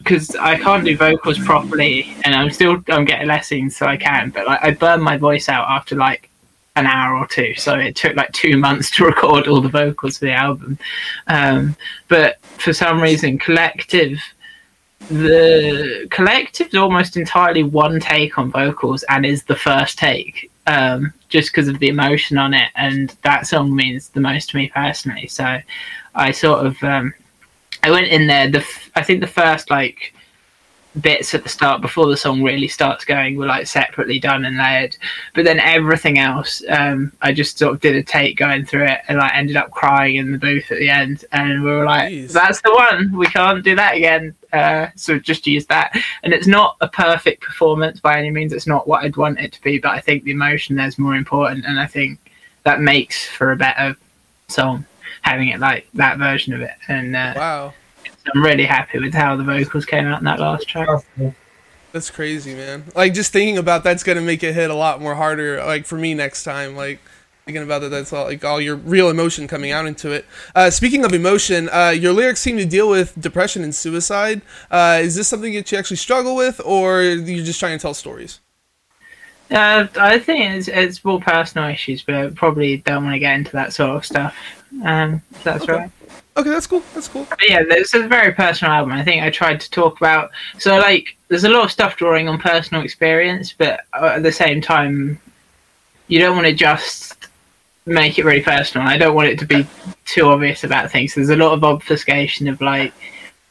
because I can't do vocals properly, and I'm still I'm getting lessons, so I can. But like I burn my voice out after like an hour or two. So it took like two months to record all the vocals for the album. Um, but for some reason, Collective, the Collective is almost entirely one take on vocals and is the first take. Um, just because of the emotion on it, and that song means the most to me personally. So, I sort of um, I went in there. The f- I think the first like bits at the start before the song really starts going were like separately done and layered. But then everything else um i just sort of did a take going through it and like ended up crying in the booth at the end. And we were like Jeez. that's the one. We can't do that again. Uh so just use that. And it's not a perfect performance by any means. It's not what i'd want it to be but i think the emotion there's more important. And i think that makes for a better song having it like that version of it. And uh, Wow. I'm really happy with how the vocals came out in that last track That's crazy, man. Like just thinking about that's gonna make it hit a lot more harder. Like for me next time, like thinking about that, that's all like all your real emotion coming out into it. Uh, speaking of emotion, uh, your lyrics seem to deal with depression and suicide. Uh, is this something that you actually struggle with, or you're just trying to tell stories? Uh, I think it's, it's more personal issues, but probably don't want to get into that sort of stuff. Um, that's Okay. right. Okay, that's cool. That's cool. But yeah, this is a very personal album. I think I tried to talk about. So like, there's a lot of stuff drawing on personal experience, but uh, at the same time, you don't want to just make it really personal. I don't want it to be too obvious about things. There's a lot of obfuscation of like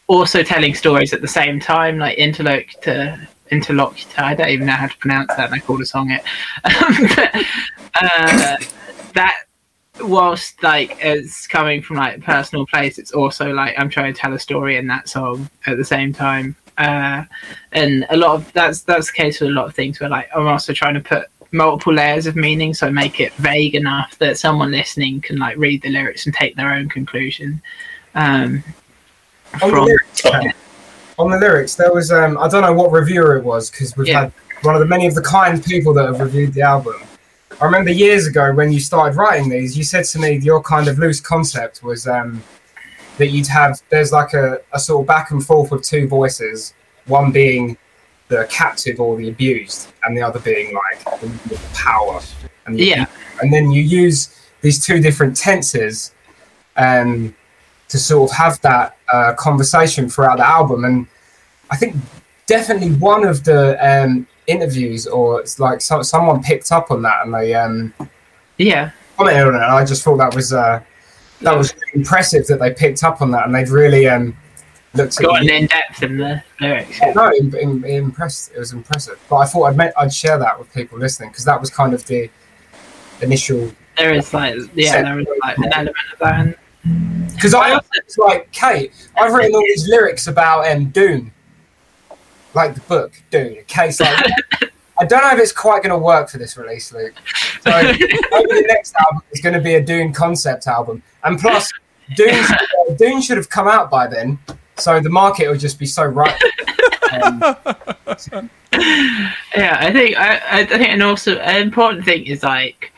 also telling stories at the same time, like interlocutor. Interlocutor. I don't even know how to pronounce that. And I called a song it. but, uh, that whilst like it's coming from like a personal place, it's also like I'm trying to tell a story in that song at the same time. Uh, and a lot of that's that's the case with a lot of things where like I'm also trying to put multiple layers of meaning, so make it vague enough that someone listening can like read the lyrics and take their own conclusion. Um, On the from lyrics, on the lyrics, there was um, I don't know what reviewer it was because we've Yeah. had one of the many of the kind people that have reviewed the album. I remember years ago when you started writing these, you said to me your kind of loose concept was um, that you'd have there's like a, a sort of back and forth with two voices, one being the captive or the abused, and the other being like the, the power. And the Yeah. and then you use these two different tenses um, to sort of have that uh, conversation throughout the album. And I think definitely one of the um, interviews, or it's like so, someone picked up on that and they um, yeah, commented on it. And I just thought that was uh, that was impressive that they picked up on that and they'd really um, looked at an in depth in the lyrics. yeah, no, im im impressed. It was impressive. But I thought I'd met, I'd share that with people listening because that was kind of the initial. There is like yeah, there is like an element of that. in- Because I also, it's like, Kate, I've written all these lyrics about um, Dune, like the book Dune. Kate's like, I don't know if it's quite going to work for this release, Luke. So maybe the next album is going to be a Dune concept album, and plus, Dune, Dune should have come out by then, so the market will just be so right. Um, yeah, I think I, I think and also an important thing is like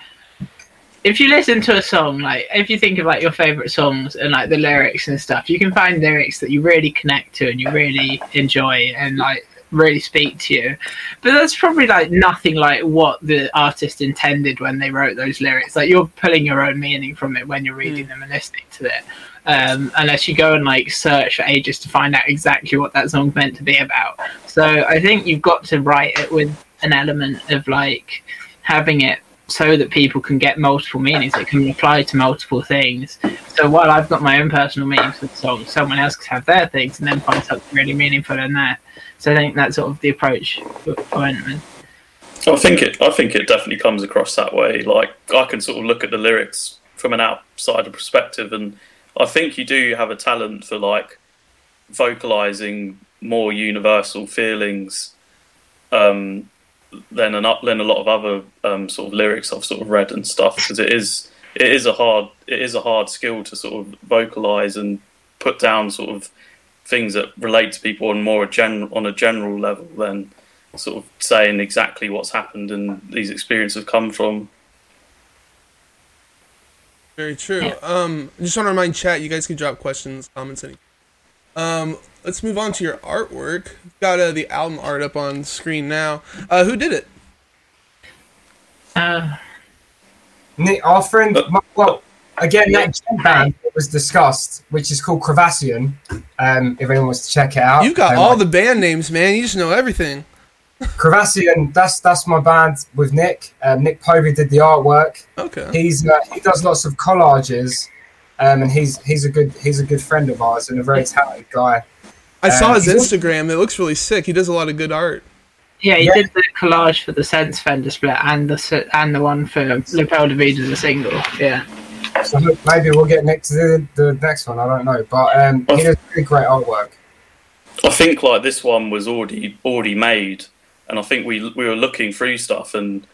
if you listen to a song, like if you think of like your favorite songs and like the lyrics and stuff, you can find lyrics that you really connect to and you really enjoy and like really speak to you. But that's probably like nothing like what the artist intended when they wrote those lyrics. Like you're pulling your own meaning from it when you're reading them and listening to it. Um, unless you go and like search for ages to find out exactly what that song's meant to be about. So I think you've got to write it with an element of like having it so that people can get multiple meanings. It can apply to multiple things. So while I've got my own personal meanings with songs, someone else can have their things and then find something really meaningful in that. So I think that's sort of the approach for for. I think it. I think it definitely comes across that way. Like I can sort of look at the lyrics from an outsider perspective, and I think you do have a talent for like vocalizing more universal feelings um, than an than a lot of other um, sort of lyrics I've sort of read and stuff. Because it is it is a hard it is a hard skill to sort of vocalize and put down sort of things that relate to people on more a gen on a general level than sort of saying exactly what's happened and these experiences have come from. Very true. Yeah. Um, I just want to remind chat, you guys can drop questions, comments, any. Um, let's move on to your artwork. Got uh, the album art up on screen now. Uh, who did it? Uh, Nick, our friend, well, again, that djent band that was discussed, which is called Cravassian. Um, if anyone wants to check it out, You've got Um, all the band names, man. You just know everything. Cravassian. That's that's my band with Nick. Um, Nick Povey did the artwork. Okay. He's uh, he does lots of collages, um, and he's he's a good he's a good friend of ours and a very talented guy. I saw uh, his Instagram. It looks really sick. He does a lot of good art. Yeah, he Yeah. did the collage for the Sense Offender split and the and the one for L'appel du as a single. Yeah. So maybe we'll get Nick to do the next one. I don't know, but um, he does really great artwork. I think like this one was already already made, and I think we we were looking through stuff, and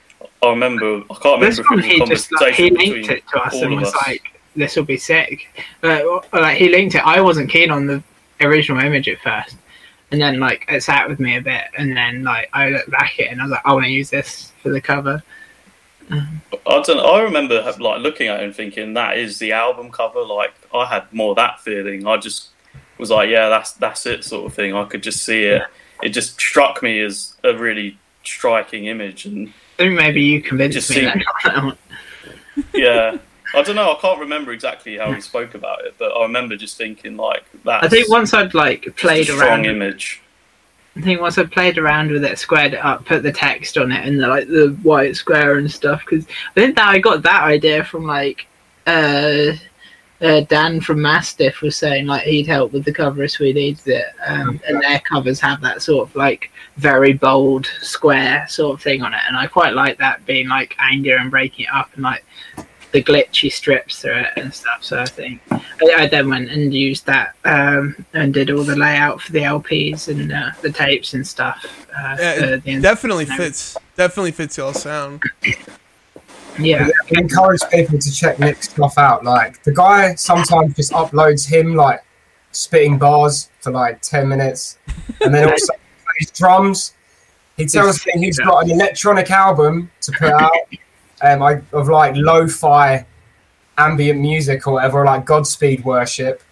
I remember I can't remember This if it was a he just like he conversation linked between it to us all and of was us. like, "This will be sick." But uh, like he linked it. I wasn't keen on the original image at first, and then like it sat with me a bit, and then like I looked back at it and I was like, "I want to use this for the cover." I don't. I remember like looking at it and thinking that is the album cover. Like I had more that feeling. I just was like, yeah, that's that's it, sort of thing. I could just see it. It just struck me as a really striking image, and maybe you convinced me see- that. that yeah. I don't know. I can't remember exactly how he spoke about it, but I remember just thinking like that. I think once I'd like played strong around image. I think once I played around with it, squared it up, put the text on it, and the, like the white square and stuff. Because I think that I got that idea from like uh, uh, Dan from Mastiff was saying like he'd help with the cover of Sweet Eats it, um, and their covers have that sort of like very bold square sort of thing on it, and I quite like that being like anger and breaking it up and like the glitchy strips through it and stuff. So I think I, I then went and used that um, and did all the layout for the LPs and uh, the tapes and stuff. Uh, Yeah, for it the- definitely fits. Definitely fits y'all sound. yeah, I encourage people to check Nick's stuff out. Like the guy sometimes just uploads him like spitting bars for like ten minutes, and then also plays drums. He tells me he's got an electronic album to put out um, I, of like lo-fi ambient music or whatever, like Godspeed worship.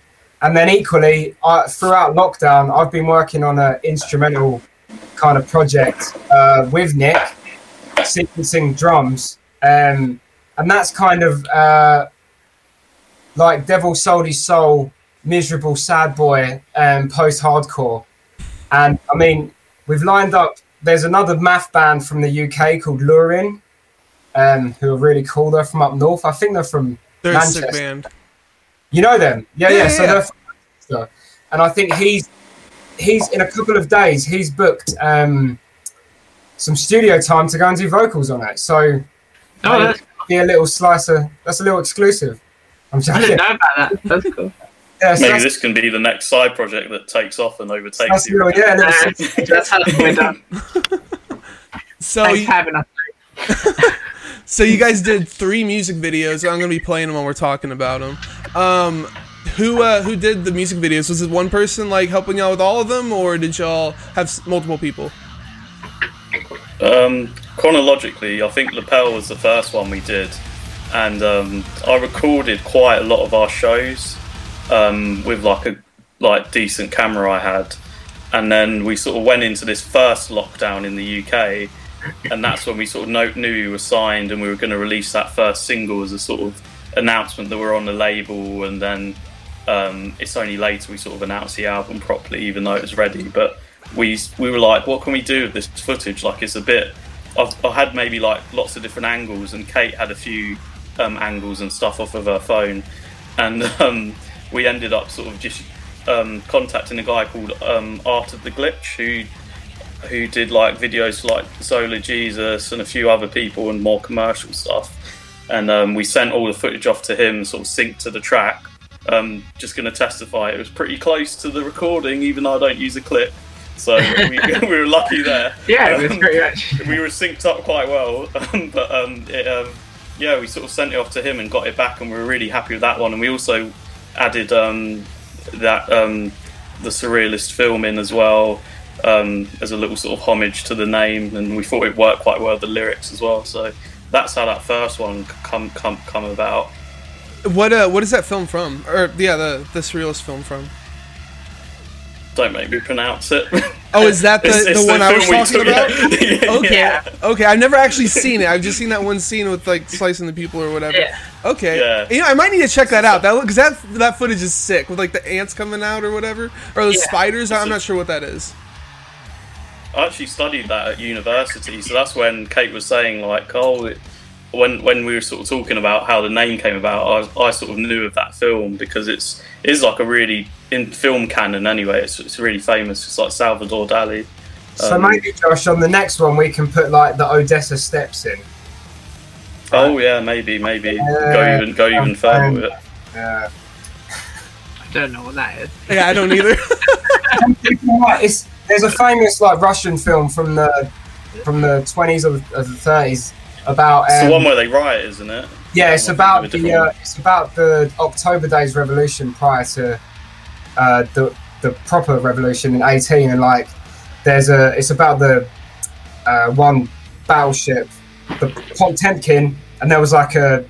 And then equally, I, throughout lockdown, I've been working on an instrumental kind of project uh, with Nick, sequencing drums. Um, and that's kind of uh, like Devil Sold His Soul, Miserable Sad Boy, um, post hardcore. And I mean, we've lined up, there's another math band from the UK called Lurin, um, who are really cool. They're from up north. I think they're from, They're a sick Manchester. band. you know them? Yeah, yeah. Yeah, so yeah, they're from Manchester. And I think he's, he's in a couple of days, he's booked um, some studio time to go and do vocals on it. So, oh, that's, be a little slicer. That's a little exclusive. I'm I didn't know about that. That's cool. Yeah, so Maybe this can be the next side project that takes off and overtakes that's you. little, yeah, a little slice. that's how we're done. So, Thanks you, for having us. so you guys did three music videos. I'm gonna be playing them while we're talking about them. Um, who uh, who did the music videos? Was it one person like helping y'all with all of them, or did y'all have s- multiple people? Um, chronologically, I think L'appel was the first one we did, and um, I recorded quite a lot of our shows um, with like a like decent camera I had, and then we sort of went into this first lockdown in the UK, and that's when we sort of knew we were signed and we were going to release that first single as a sort of announcement that we're on the label, and then um, it's only later we sort of announced the album properly, even though it was ready. But we we were like, what can we do with this footage? Like, it's a bit. I've, I had maybe like lots of different angles, and Kate had a few um, angles and stuff off of her phone, and um, we ended up sort of just um, contacting a guy called um, Art of the Glitch who who did like videos for, like Solar Jesus and a few other people and more commercial stuff. And um, we sent all the footage off to him, sort of synced to the track. Um, just going to testify, it was pretty close to the recording, even though I don't use a clip. So we, we were lucky there. Yeah, it was Um, pretty much. we were synced up quite well, but um, it, um, yeah, we sort of sent it off to him and got it back, and we were really happy with that one. And we also added um, that um, the surrealist film in as well um, as a little sort of homage to the name, and we thought it worked quite well the lyrics as well. So that's how that first one come come come about. What uh, what is that film from? Or yeah, the the surrealist film from? Don't make me pronounce it. Oh, is that the, It's- it's the one I was talking took- about? yeah. Okay, Yeah. okay. I've never actually seen it. I've just seen that one scene with like slicing the people or whatever. Yeah. Okay. Yeah. You know, I might need to check that out. That because that that footage is sick with like the ants coming out or whatever, or the Yeah. spiders. I'm a- not sure what that is. I actually studied that at university, so that's when Kate was saying like, "Oh, it, when when we were sort of talking about how the name came about, I, I sort of knew of that film because it's it is like a really in film canon anyway. It's it's really famous. It's like Salvador Dali. So Um, maybe Josh, on the next one we can put like the Odessa steps in. Oh yeah, maybe maybe go even go even further with it. Uh, I don't know what that is. Yeah, I don't either. It's there's a famous like Russian film from the from the 20s or the, or the 30s about It's um, the one where they riot, isn't it? yeah it's about the uh, it's about the October Days revolution prior to uh, the the proper revolution in 18 and like there's a it's about the uh, one battleship the Potemkin and there was like a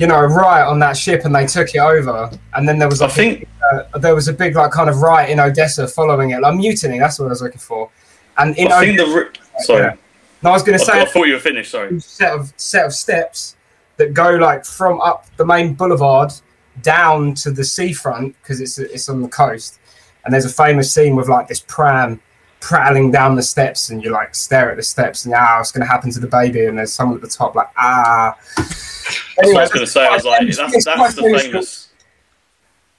you know a riot on that ship and they took it over and then there was I like a think uh, there was a big like kind of riot in Odessa following it, like mutiny. That's what I was looking for. And in I think Odessa, the ri- sorry. yeah. no, I was going to I, I say thought you were finished. Sorry. set of set of steps that go like from up the main boulevard down to the seafront because it's it's on the coast. And there's a famous scene with like this pram prattling down the steps, and you like stare at the steps, and ah, what's going to happen to the baby? And there's someone at the top like ah. That's what I was going to say. I was like, it's that's, that's the famous. famous.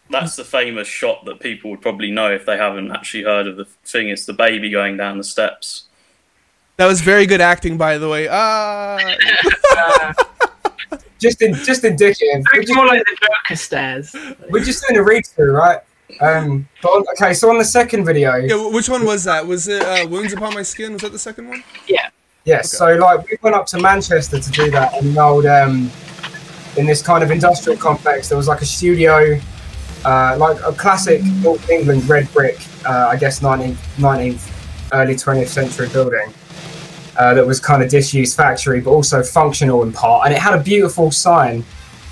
That's the famous shot that people would probably know if they haven't actually heard of the thing. It's the baby going down the steps. that was very good acting, by the way. Ah, Uh, Just in, just indicative. We're it's just, more like the Joker stairs. we're just doing a read through, right? Um, but on, okay, so on the second video, yeah. Which one was that? Was it uh, "Wounds Upon My Skin"? Was that the second one? Yeah. Yes, so like we went up to Manchester to do that in an old um in this kind of industrial complex. There was like a studio, uh, like a classic North England red brick, uh, I guess 19th, 19th, early 20th century building. Uh, that was kind of disused factory, but also functional in part, and it had a beautiful sign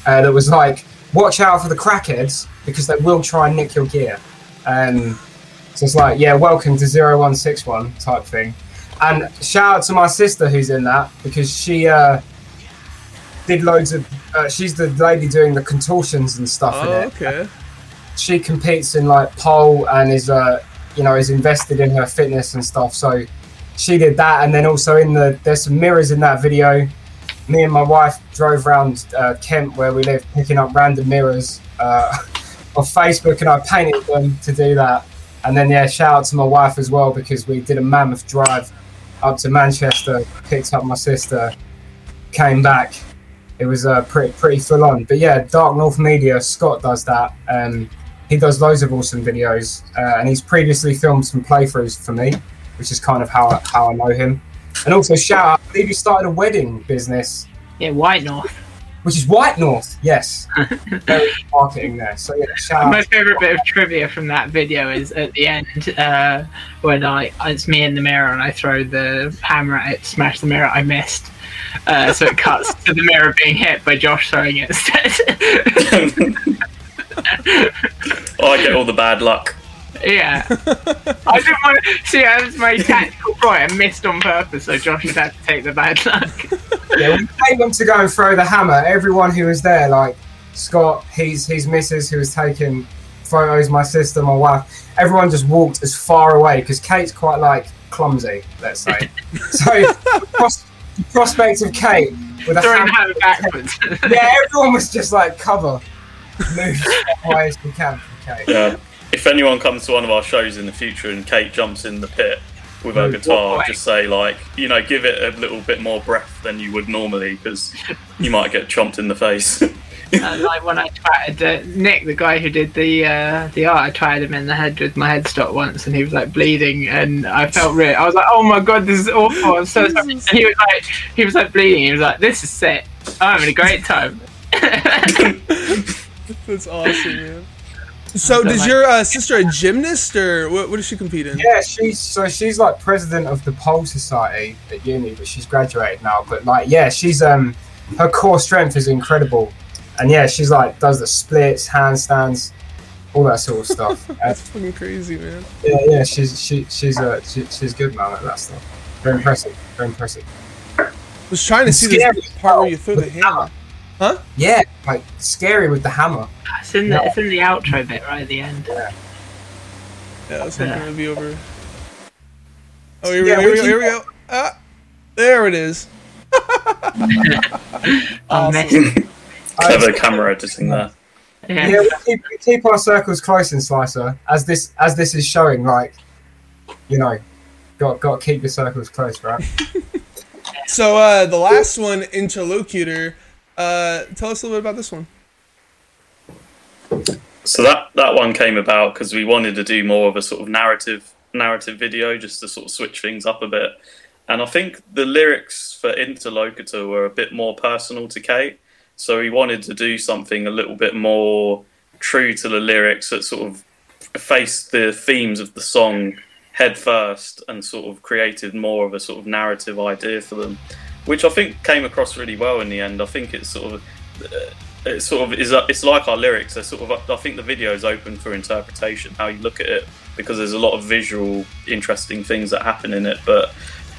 uh, that was like, "Watch out for the crackheads because they will try and nick your gear." Um, so it's like, yeah, welcome to 0161 type thing. And shout out to my sister who's in that because she uh, did loads of. Uh, she's the lady doing the contortions and stuff in Oh, it. okay. She competes in like pole and is uh, you know is invested in her fitness and stuff. So she did that, and then also in the there's some mirrors in that video. Me and my wife drove around uh, Kent where we live, picking up random mirrors uh, Facebook, and I painted them to do that. And then yeah, shout out to my wife as well because we did a mammoth drive up to Manchester, picked up my sister, came back. It was uh, pretty pretty full on. But yeah, Dark North Media, Scott does that. Um, he does loads of awesome videos, uh, and he's previously filmed some playthroughs for me, which is kind of how I, how I know him. And also shout out, I believe he started a wedding business, Yeah, White North. which is White North. Yes, very marketing there. So yeah, shout out. My favorite bit of trivia from that video is at the end uh, when I it's me in the mirror and I throw the hammer at it, smash the mirror. I missed, uh, so it cuts to the mirror being hit by Josh throwing it instead. Oh, I get all the bad luck. Yeah, I didn't want to see. That was my tactical ploy. I missed on purpose, so Josh had had to take the bad luck. Yeah, we paid them to go and throw the hammer. Everyone who was there, like Scott, he's his missus who was taking photos, my sister, my wife, everyone just walked as far away because Kate's quite like clumsy, let's say. so the pros- the prospect of Kate with a Throwing hammer, hammer backwards. yeah, everyone was just like cover, move as far away as we can from Kate. Yeah. If anyone comes to one of our shows in the future and Kate jumps in the pit with her guitar, boy. just say like, you know, give it a little bit more breath than you would normally because you might get chomped in the face. Uh, like when I twatted uh, Nick, the guy who did the uh, the art, I twatted him in the head with my headstock once, and he was like bleeding, and I felt real. I was like, "Oh my god, this is awful! I'm so sorry." And he was like, he was like bleeding. He was like, "This is sick. I'm having a great time." That's awesome, man. So, does like- your uh, sister a gymnast, or what, what does she compete in? Yeah, she's so she's like president of the Pole Society at uni, but she's graduated now. But like, yeah, she's um her core strength is incredible, and yeah, she's like does the splits, handstands, all that sort of stuff. Uh, That's fucking crazy, man. yeah, yeah, she's she, she's uh, she, she's good man at that stuff. Very impressive. Very impressive. I was trying to see Scary this part where you threw the hammer. Huh? Yeah, like scary with the hammer. It's in the it's in the outro bit right at the end. Yeah, I was hoping Yeah. it would be over. Oh, here we Yeah, go, here we we go, here we go. Ah, there it is. I Awesome. missed. Clever camera editing there. Yeah. Yeah, we keep, we keep our circles close in Slicer, as this as this is showing. Like, you know, got got to keep your circles close, right? So uh, the last one, interlocutor. Uh, tell us a little bit about this one. So that that one came about because we wanted to do more of a sort of narrative narrative video, just to sort of switch things up a bit. And I think the lyrics for Interlocutor were a bit more personal to Kate, so we wanted to do something a little bit more true to the lyrics that sort of faced the themes of the song head first and sort of created more of a sort of narrative idea for them, which I think came across really well in the end. I think it's sort of uh, it sort of is it's like our lyrics. They're sort of I think the video is open for interpretation how you look at it because there's a lot of visual interesting things that happen in it. But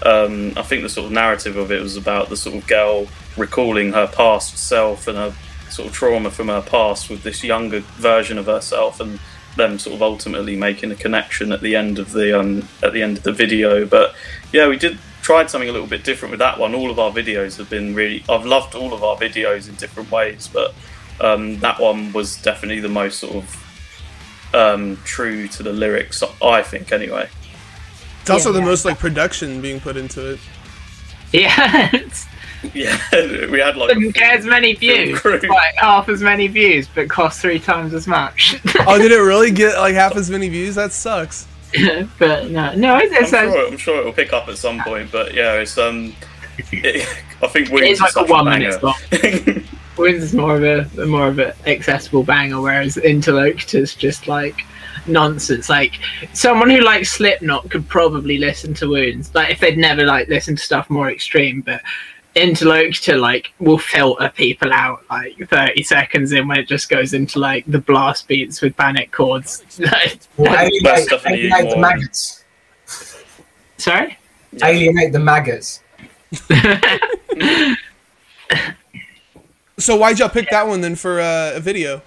um, I think the sort of narrative of it was about the sort of girl recalling her past self and her sort of trauma from her past with this younger version of herself and them sort of ultimately making a connection at the end of the um, at the end of the video. But yeah, we did tried something a little bit different with that one. All of our videos have been really I've loved all of our videos in different ways, but um, that one was definitely the most sort of um, true to the lyrics, I think. Anyway, It's also Yeah. the most like production being put into it. Yeah. Yeah, we had like Doesn't get as many views. like half as many views, but cost three times as much. Oh, did it really get like half as many views? That sucks. but no, no, it's, I'm sure, I'm sure it'll pick up at some point, but yeah, it's um, it, I think Wings it's like is a one a minute song. Wins is more of a more of an accessible banger, whereas Interlocutor's just like nonsense. Like someone who likes Slipknot could probably listen to Wounds, like if they'd never like listened to stuff more extreme, but Interlocutor like will filter people out like 30 seconds in when it just goes into like the blast beats with panic chords. Well, alienate, alienate the maggots. sorry? Alienate the maggots. So why'd y'all pick that one then for uh, a video?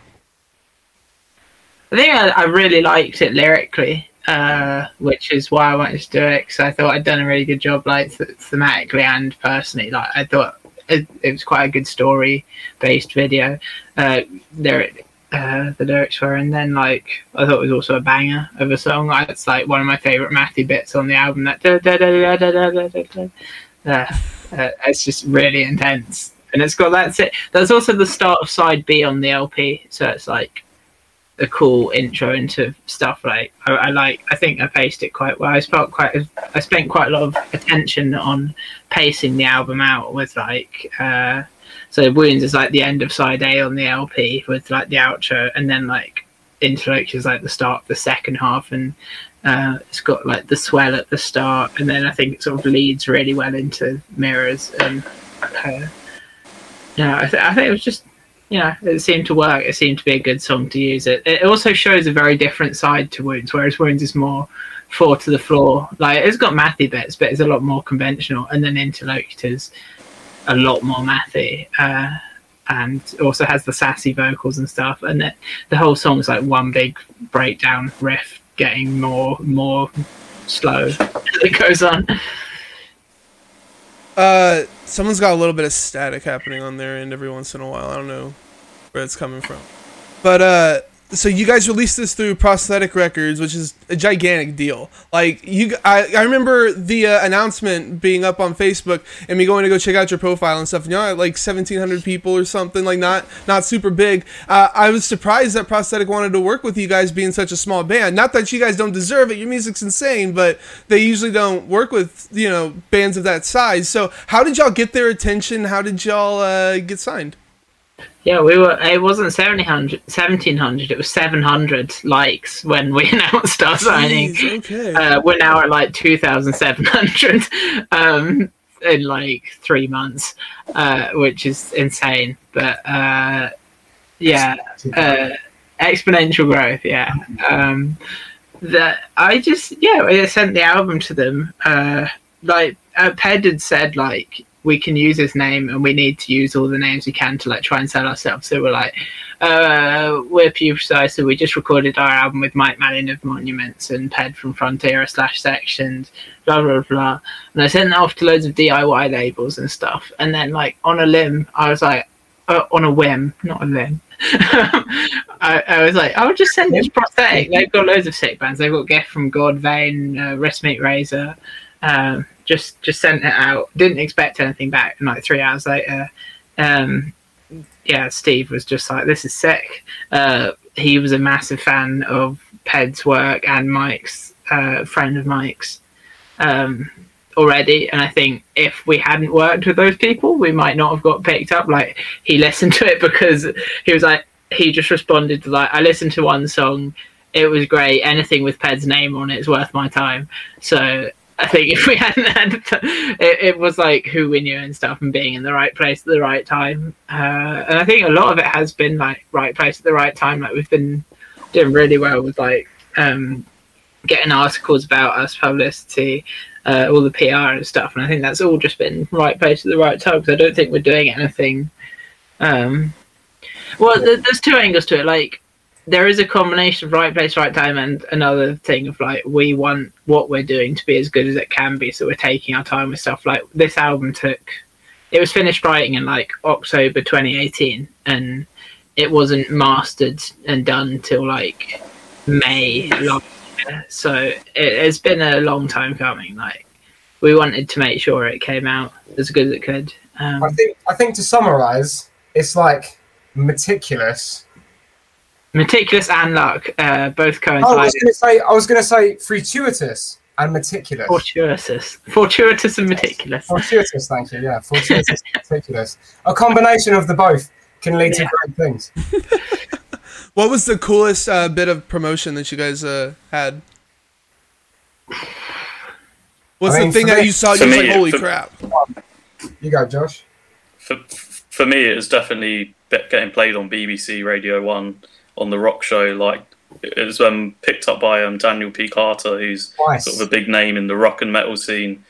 I think I, I really liked it lyrically, uh, which is why I wanted to do it because I thought I'd done a really good job, like th- thematically and personally. Like I thought it, it was quite a good story-based video. Uh, lyric, uh, the lyrics were, and then like I thought it was also a banger of a song. Like, It's like one of my favorite mathy bits on the album. That it's just really intense, and it's got that's it. That's also the start of side B on the LP, so it's like a cool intro into stuff like I, I like I think I paced it quite well. I spent quite I spent quite a lot of attention on pacing the album out with like uh so Wounds is like the end of side A on the LP with like the outro and then like Interlocutor is like the start of the second half and uh, it's got like the swell at the start and then I think it sort of leads really well into Mirrors and uh, yeah I, th- I think it was just you know, it seemed to work. It seemed to be a good song to use. It it also shows a very different side to Wounds, whereas Wounds is more four to the floor. Like it's got mathy bits, but it's a lot more conventional. And then Interlocutors a lot more mathy, uh, and also has the sassy vocals and stuff. And the whole song is like one big breakdown riff, getting more more slow as it goes on. Uh, someone's got a little bit of static happening on their end every once in a while. I don't know where it's coming from, but uh, so you guys released this through Prosthetic Records, which is a gigantic deal. Like you, I, I remember the uh, announcement being up on Facebook and me going to go check out your profile and stuff. And y'all had like seventeen hundred people or something, like not not super big. Uh, I was surprised that Prosthetic wanted to work with you guys being such a small band. Not that you guys don't deserve it. Your music's insane, but they usually don't work with you know bands of that size. So how did y'all get their attention? How did y'all uh, get signed? Yeah, we were. It wasn't 1700, 1700 It was seven hundred likes when we announced our signing. Jeez, okay. Uh, we're now at like two thousand seven hundred um, in like three months, uh, which is insane. But uh, yeah, uh, exponential growth. Yeah. Um, that I just yeah, I sent the album to them. Uh, like uh, Ped had said, like we can use his name and we need to use all the names we can to like try and sell ourselves. So we're like, uh, we're Pupil Slicer, so we just recorded our album with Mike Malyan of Monuments and Ped from Frontierer slash Sectioned, blah blah blah. And I sent that off to loads of DIY labels and stuff. And then like on a limb, I was like, uh, on a whim, not a limb. I, I, was like, I'll just send this prosthetic. They've got loads of sick bands. They've got Gift from God, Vein, uh, Wristmeetrazor. Um, just just sent it out. Didn't expect anything back. And like three hours later, um, yeah, Steve was just like, "This is sick." Uh, he was a massive fan of Ped's work and Mike's uh, friend of Mike's um, already. And I think if we hadn't worked with those people, we might not have got picked up. Like he listened to it because he was like, he just responded to like, "I listened to one song." It was great. Anything with Ped's name on it is worth my time. So I think if we hadn't had it, it, was like who we knew and stuff and being in the right place at the right time. Uh, and I think a lot of it has been like right place at the right time. Like we've been doing really well with like um, getting articles about us, publicity, uh, all the PR and stuff. And I think that's all just been right place at the right time because I don't think we're doing anything. Um, well, there's two angles to it. Like there is a combination of right place, right time, and another thing of like we want what we're doing to be as good as it can be, so we're taking our time with stuff. Like this album took, it was finished writing in like October 2018, and it wasn't mastered and done till like May last year. So it, has been a long time coming. Like we wanted to make sure it came out as good as it could. Um, I think I think to summarize, it's like meticulous Meticulous and luck, uh, both coincide. Oh, I was going to say, I was going to say fortuitous and meticulous. Fortuitous, fortuitous and meticulous. Fortuitous, thank you. Yeah, fortuitous, meticulous. A combination of the both can lead yeah. to great things. what was the coolest uh, bit of promotion that you guys uh, had? What's I mean, the thing that me, you saw? You like, "Holy for, crap!" You got Josh. For for me, it was definitely getting played on BBC Radio One on the rock show. Like it was um, picked up by um, Daniel P. Carter, who's nice. sort of a big name in the rock and metal scene.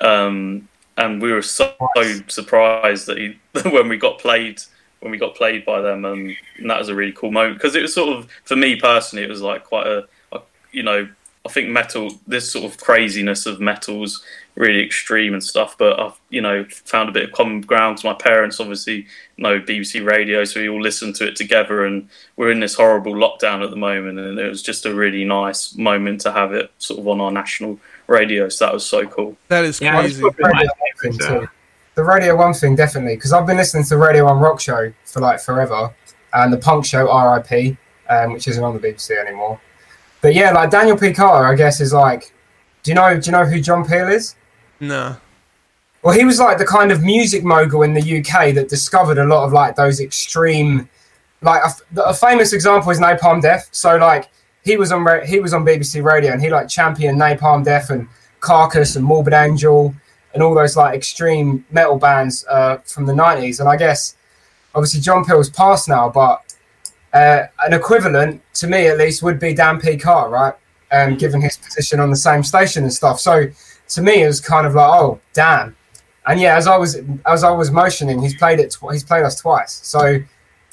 Um, and we were so, nice. so surprised that he, when we got played when we got played by them, um, and that was a really cool moment because it was sort of for me personally, it was like quite a, a you know I think metal, this sort of craziness of metals, really extreme and stuff. But I've, you know, found a bit of common ground. Cause my parents obviously know BBC radio, so we all listen to it together. And we're in this horrible lockdown at the moment, and it was just a really nice moment to have it sort of on our national radio. So that was so cool. That is crazy. Yeah, the Radio One thing definitely, because I've been listening to the Radio One Rock Show for like forever, and the Punk Show RIP, um, which isn't on the BBC anymore. But yeah, like Daniel P. Carter, I guess is like, do you know do you know who John Peel is? No. Well, he was like the kind of music mogul in the UK that discovered a lot of like those extreme, like a, a famous example is Napalm Death. So like he was on he was on BBC Radio and he like championed Napalm Death and Carcass and Morbid Angel and all those like extreme metal bands uh, from the 90s. And I guess obviously John Peel's passed now, but uh, an equivalent, to me at least, would be Dan P. Carr, right? Um, given his position on the same station and stuff. So to me, it was kind of like, oh, damn. And yeah, as I was as I was motioning, he's played it. Tw- he's played us twice. So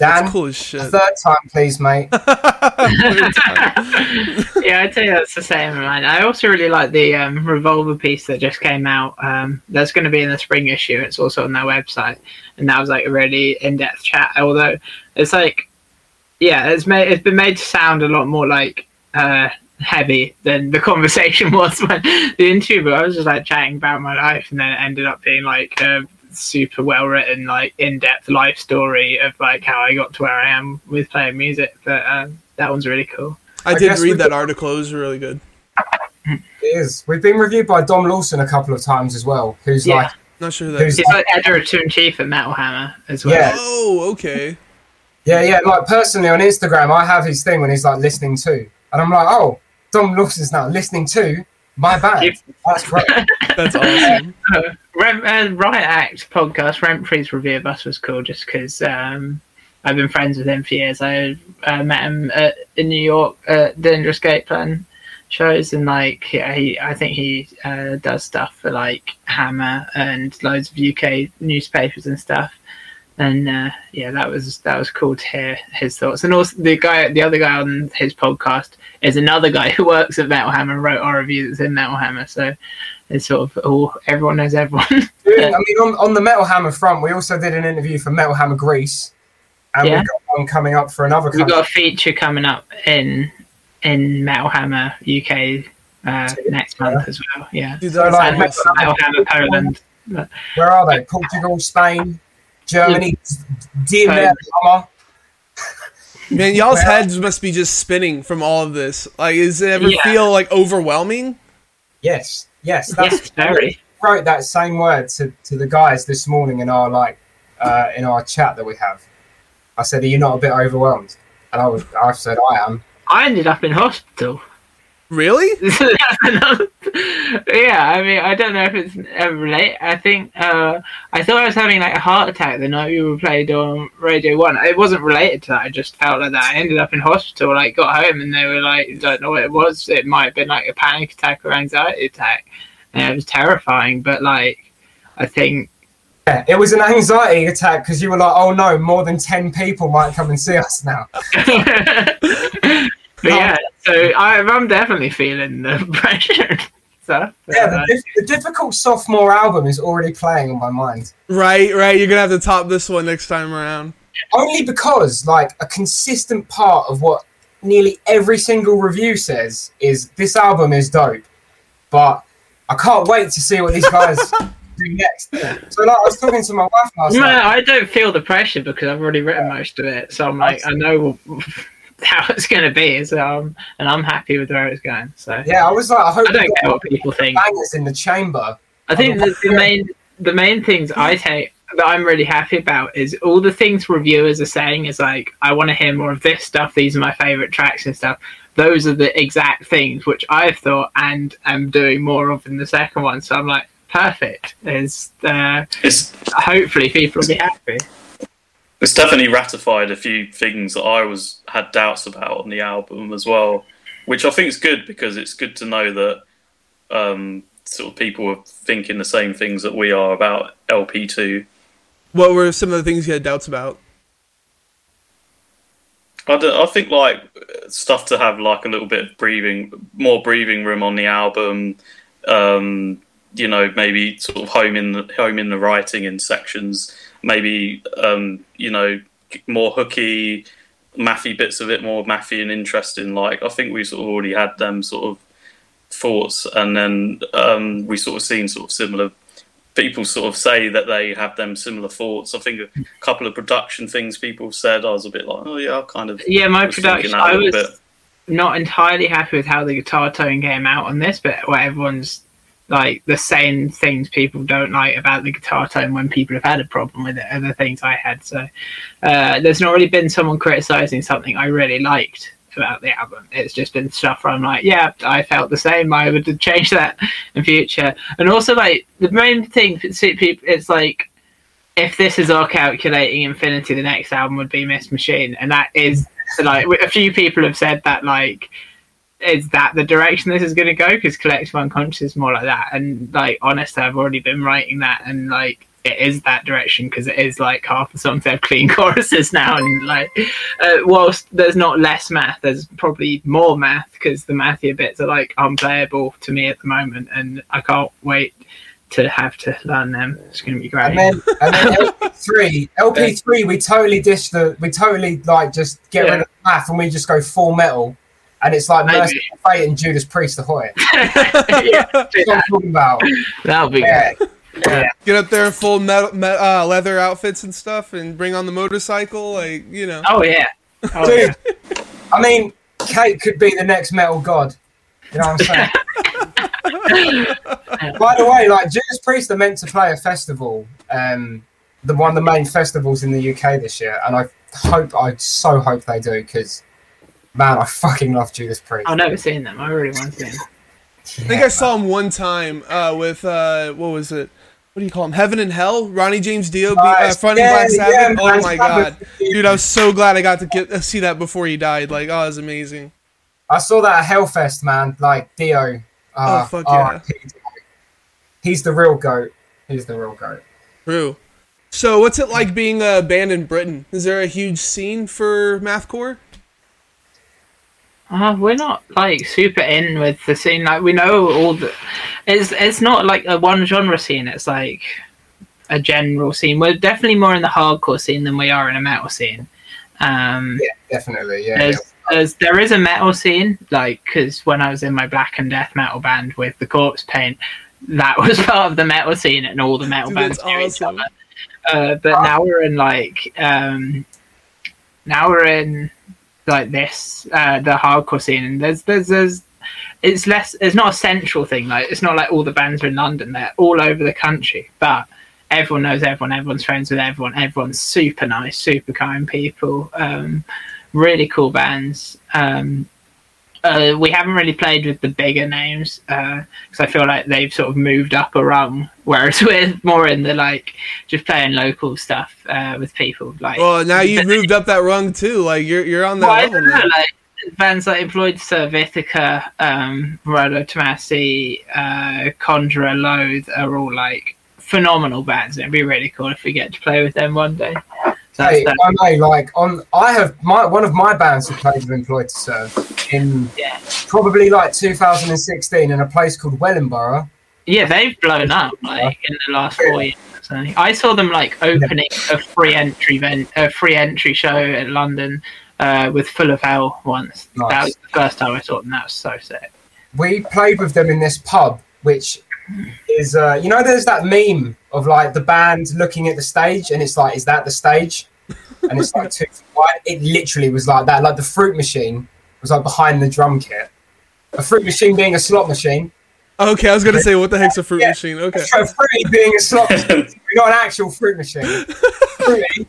Dan, cool third time, please, mate. yeah, I'd say that's the same, man. I also really like the um, Revolver piece that just came out. Um, that's going to be in the spring issue. It's also on their website, and that was like a really in-depth chat. Although it's like yeah, it's made it's been made to sound a lot more like uh, heavy than the conversation was when the interview. But I was just like chatting about my life, and then it ended up being like a super well written, like in depth life story of like how I got to where I am with playing music. But um, that one's really cool. I, I did read that article. It was really good. It is. We've been reviewed by Dom Lawson a couple of times as well. Who's yeah. like not sure that he's like editor in chief at Metal Hammer as well. Yeah. Oh, okay. Yeah, yeah. Like personally on Instagram, I have his thing when he's like listening to, and I'm like, oh, Dom Lawson's now listening to my band. That's great. That's awesome. Uh, Rem, uh, Riot Act podcast, Rent Free's review of us was cool just because um, I've been friends with him for years. I uh, met him at, in New York at Dangerous Game Plan shows, and like yeah, he I think he uh, does stuff for like Hammer and loads of UK newspapers and stuff. And uh, yeah, that was that was cool to hear his thoughts. And also the guy, the other guy on his podcast is another guy who works at Metal Hammer and wrote our review that's in Metal Hammer. So it's sort of all everyone knows everyone. I mean, on, on the Metal Hammer front, we also did an interview for Metal Hammer Greece, and Yeah. we've got one coming up for another We've country. got a feature coming up in in Metal Hammer UK uh, next month as well. Yeah, So, like. Metal Hammer Poland. Where are they? Portugal, Spain, Germany, dear Poland. Metal Hammer. Man, y'all's Well- heads must be just spinning from all of this. Like, does it ever Yeah. feel like overwhelming? Yes, yes. That's Yes, very. wrote that same word to, to the guys this morning in our like uh, in our chat that we have. I said, "Are you not a bit overwhelmed?" And I was, I said, "I am." I ended up in hospital. Really? yeah, I mean, I don't know if it's uh, related. I think uh, I thought I was having like a heart attack the night we were played on Radio One. It wasn't related to that. I just felt like that. I ended up in hospital. Like, got home and they were like, "Don't know what it was. It might have been like a panic attack or anxiety attack." And it was terrifying. But like, I think Yeah, it was an anxiety attack because you were like, "Oh no, more than ten people might come and see us now." but yeah, so I, I'm definitely feeling the pressure stuff. Yeah, the, dif- the difficult sophomore album is already playing on my mind. Right, right. You're gonna have to top this one next time around. Only because, like, a consistent part of what nearly every single review says is this album is dope, but I can't wait to see what these guys do next. So, like, I was talking to my wife last No, night. No, I don't feel the pressure because I've already written most of it. So I'm like, I know how it's going to be. So I'm, and I'm happy with where it's going. So Yeah, I was like, I hope I don't got care what people think. bangers in the chamber. I think the, the main the main things I take that I'm really happy about is all the things reviewers are saying is like I want to hear more of this stuff. These are my favorite tracks and stuff. Those are the exact things which I've thought and am doing more of in the second one. So I'm like, perfect. Is uh, It's hopefully people will be happy. It's definitely ratified a few things that I was had doubts about on the album as well, which I think is good because it's good to know that um, sort of people are thinking the same things that we are about LP two. What were some of the things you had doubts about? I, don't, I think like stuff to have like a little bit of breathing, more breathing room on the album. Um, you know, maybe sort of home in the home in the writing in sections. Maybe um, you know more hooky, mathy bits of it, more mathy and interesting. Like I think we sort of already had them sort of thoughts, and then um, we sort of seen sort of similar people sort of say that they have them similar thoughts. I think a couple of production things people said, I was a bit like, oh yeah, I kind of Yeah, my production. I was not entirely happy with how the guitar tone came out on this, but what everyone's like the same things people don't like about the guitar tone when people have had a problem with it are the things I had. So uh, there's not really been someone criticizing something I really liked about the album. It's just been stuff where I'm like, yeah, I felt the same. I would change that in future. And also, like the main thing it's like if this is all calculating infinity, the next album would be Miss Machine, and that is like a few people have said that like is that the direction this is going to go because collective unconscious is more like that and like honestly i've already been writing that and like it is that direction because it is like half the songs have clean choruses now and like uh, whilst there's not less math there's probably more math because the mathier bits are like unplayable to me at the moment and i can't wait to have to learn them it's going to be great And then, and then LP3, LP3, we totally dish the, we totally like just get Yeah. rid of the math and we just go full metal. And it's like Maybe. Mercyful Fate and Judas Priest Ahoy. yeah, That's what I'm talking about. that'll be Yeah. good Get up there in full metal, me, uh, leather outfits and stuff, and bring on the motorcycle, like you know. oh yeah oh, yeah. Dude, I mean, Kate could be the next metal god. You know what I'm saying? By the way, like Judas Priest are meant to play a festival, um, the one of the main festivals in the UK this year, and I hope, I so hope they do because, man, I fucking love Judas Priest. I've never seen them. I really want to see them. I think I saw him one time uh, with uh, what was it? what do you call him? Heaven and Hell. Ronnie James Dio be, uh, Nice. fronting Yeah, Black Sabbath. yeah, oh my god, dude! I was so glad I got to get uh, see that before he died. Like, oh, it was amazing. I saw that at Hellfest, man. Like Dio. Uh, Oh, fuck yeah. He's the real goat. He's the real goat. True. So, what's it like being a band in Britain? Is there a huge scene for mathcore? Uh, we're not like super in with the scene. Like we know all the. It's it's not like a one genre scene. It's like a general scene. We're definitely more in the hardcore scene than we are in a metal scene. Um, Yeah, definitely. Yeah. there's, there's there is a metal scene like because when I was in my black and death metal band with the corpse paint, that was part of the metal scene and all the metal Dude, bands that's knew each awesome. other. Uh, but now we're in like um, now we're in like this uh, the hardcore scene and there's there's there's it's less it's not a central thing like it's not like all the bands are in London they're all over the country but everyone knows everyone everyone's friends with everyone everyone's super nice super kind people um, really cool bands um, uh, we haven't really played with the bigger names because I feel like they've sort of moved up a rung, whereas we're more in the like just playing local stuff uh, with people. Like, Well, now you've moved up that rung too. Like, you're you're on that well, level know, like bands like Employed Servitica, um, Rolo Tomassi, uh, Conjurer, Loathe are all like phenomenal bands. It'd be really cool if we get to play with them one day. That's Hey, that. I know, like on, I have my one of my bands who played with Employed to Serve in Yeah. probably like 2016 in a place called Wellingborough. Yeah, they've blown up like in the last four years. So I saw them like opening a free entry event, a free entry show in London uh, with Full of Hell once. That was the first time I saw them. That was so sick. We played with them in this pub, which is uh, you know, there's that meme of like the band looking at the stage, and it's like, is that the stage? And it's like two feet. It literally was like that. Like the fruit machine was like behind the drum kit. A fruit machine being a slot machine. Okay, I was gonna say, what the heck's a fruit Yeah. machine? Okay. A fruity being a slot machine. Not an actual fruit machine. Fruity.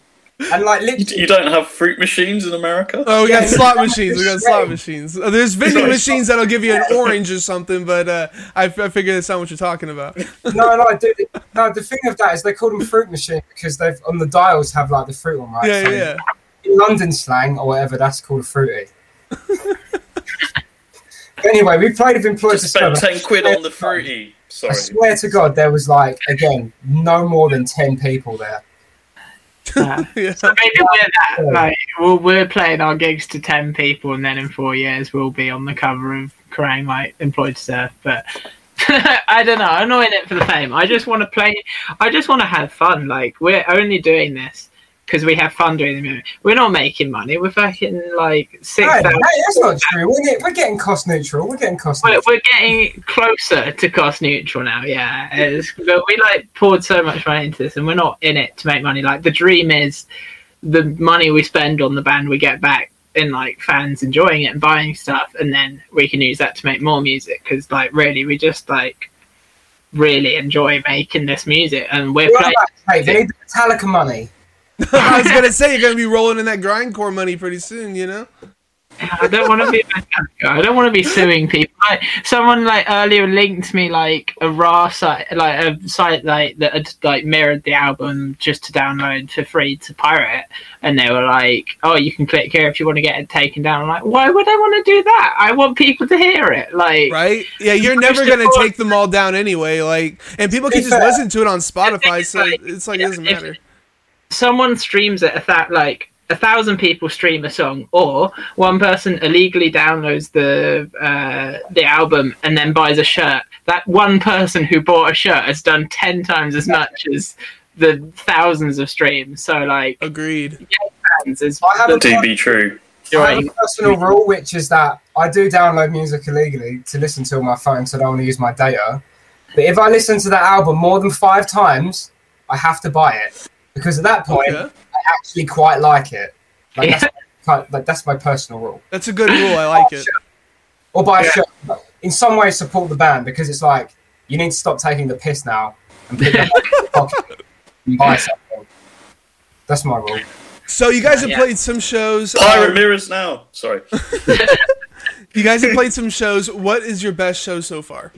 And like You, literally you don't have fruit machines in America? Oh, we got slot machines. We got slot machines. Uh, There's vending Sorry. machines that'll give you an orange or something, but uh, I, I figure that's not what you're talking about. no, no, dude, no. The thing of that is they call them fruit machine because they've on the dials have like the fruit on, right? Yeah, So yeah. In London slang or whatever, that's called a fruity. anyway, we played with employed Just spend 10 quid on the fruity. I swear to God, there was like again no more than ten people there. Uh, yeah. so maybe we're that like we'll, we're playing our gigs to ten people, and then in four years we'll be on the cover of Kerrang like Employed to Serve. But I don't know. I'm not in it for the fame. I just want to play. I just want to have fun. Like we're only doing this because we have fun doing it. We're not making money. We're fucking like six Hey, hey, that's not true. We're, get, we're getting cost neutral. We're getting cost We're, neutral. we're getting closer to cost neutral now, yeah. It's, but we like poured so much money into this, and we're not in it to make money. Like the dream is the money we spend on the band we get back in like fans enjoying it and buying stuff, and then we can use that to make more music. Because like really, we just like really enjoy making this music, and we're playing. Hey, they need the Metallica money. I was gonna say you're gonna be rolling in that grindcore money pretty soon, you know. I don't want to be. I don't want to be suing people. Like someone like earlier linked me like a raw site, like a site like that had like mirrored the album just to download for free to pirate and they were like, "Oh, you can click here if you want to get it taken down." I'm like, why would I want to do that? I want people to hear it. Like, Right? Yeah, you're never gonna take them all down anyway. Like, and people can just listen to it on Spotify, so it's like it doesn't matter. Someone streams it, that like a thousand people stream a song, or one person illegally downloads the uh, the album and then buys a shirt. That one person who bought a shirt has done ten times as much as the thousands of streams. So like, Agreed. fans is I have a To be true. I have a personal rule, which is that I do download music illegally to listen to on my phone, so I don't want to use my data. But if I listen to that album more than five times, I have to buy it because at that point, Okay. I actually quite like it. Like, Yeah. that's, my, like, that's my personal rule. That's a good rule. I like it. Or buy a Yeah. shirt. In some way, support the band because it's like you need to stop taking the piss now and put it your pocket and buy something. That's my rule. So you guys have Yeah. played some shows. Pirate um, mirrors now. Sorry. you guys have played some shows. What is your best show so far?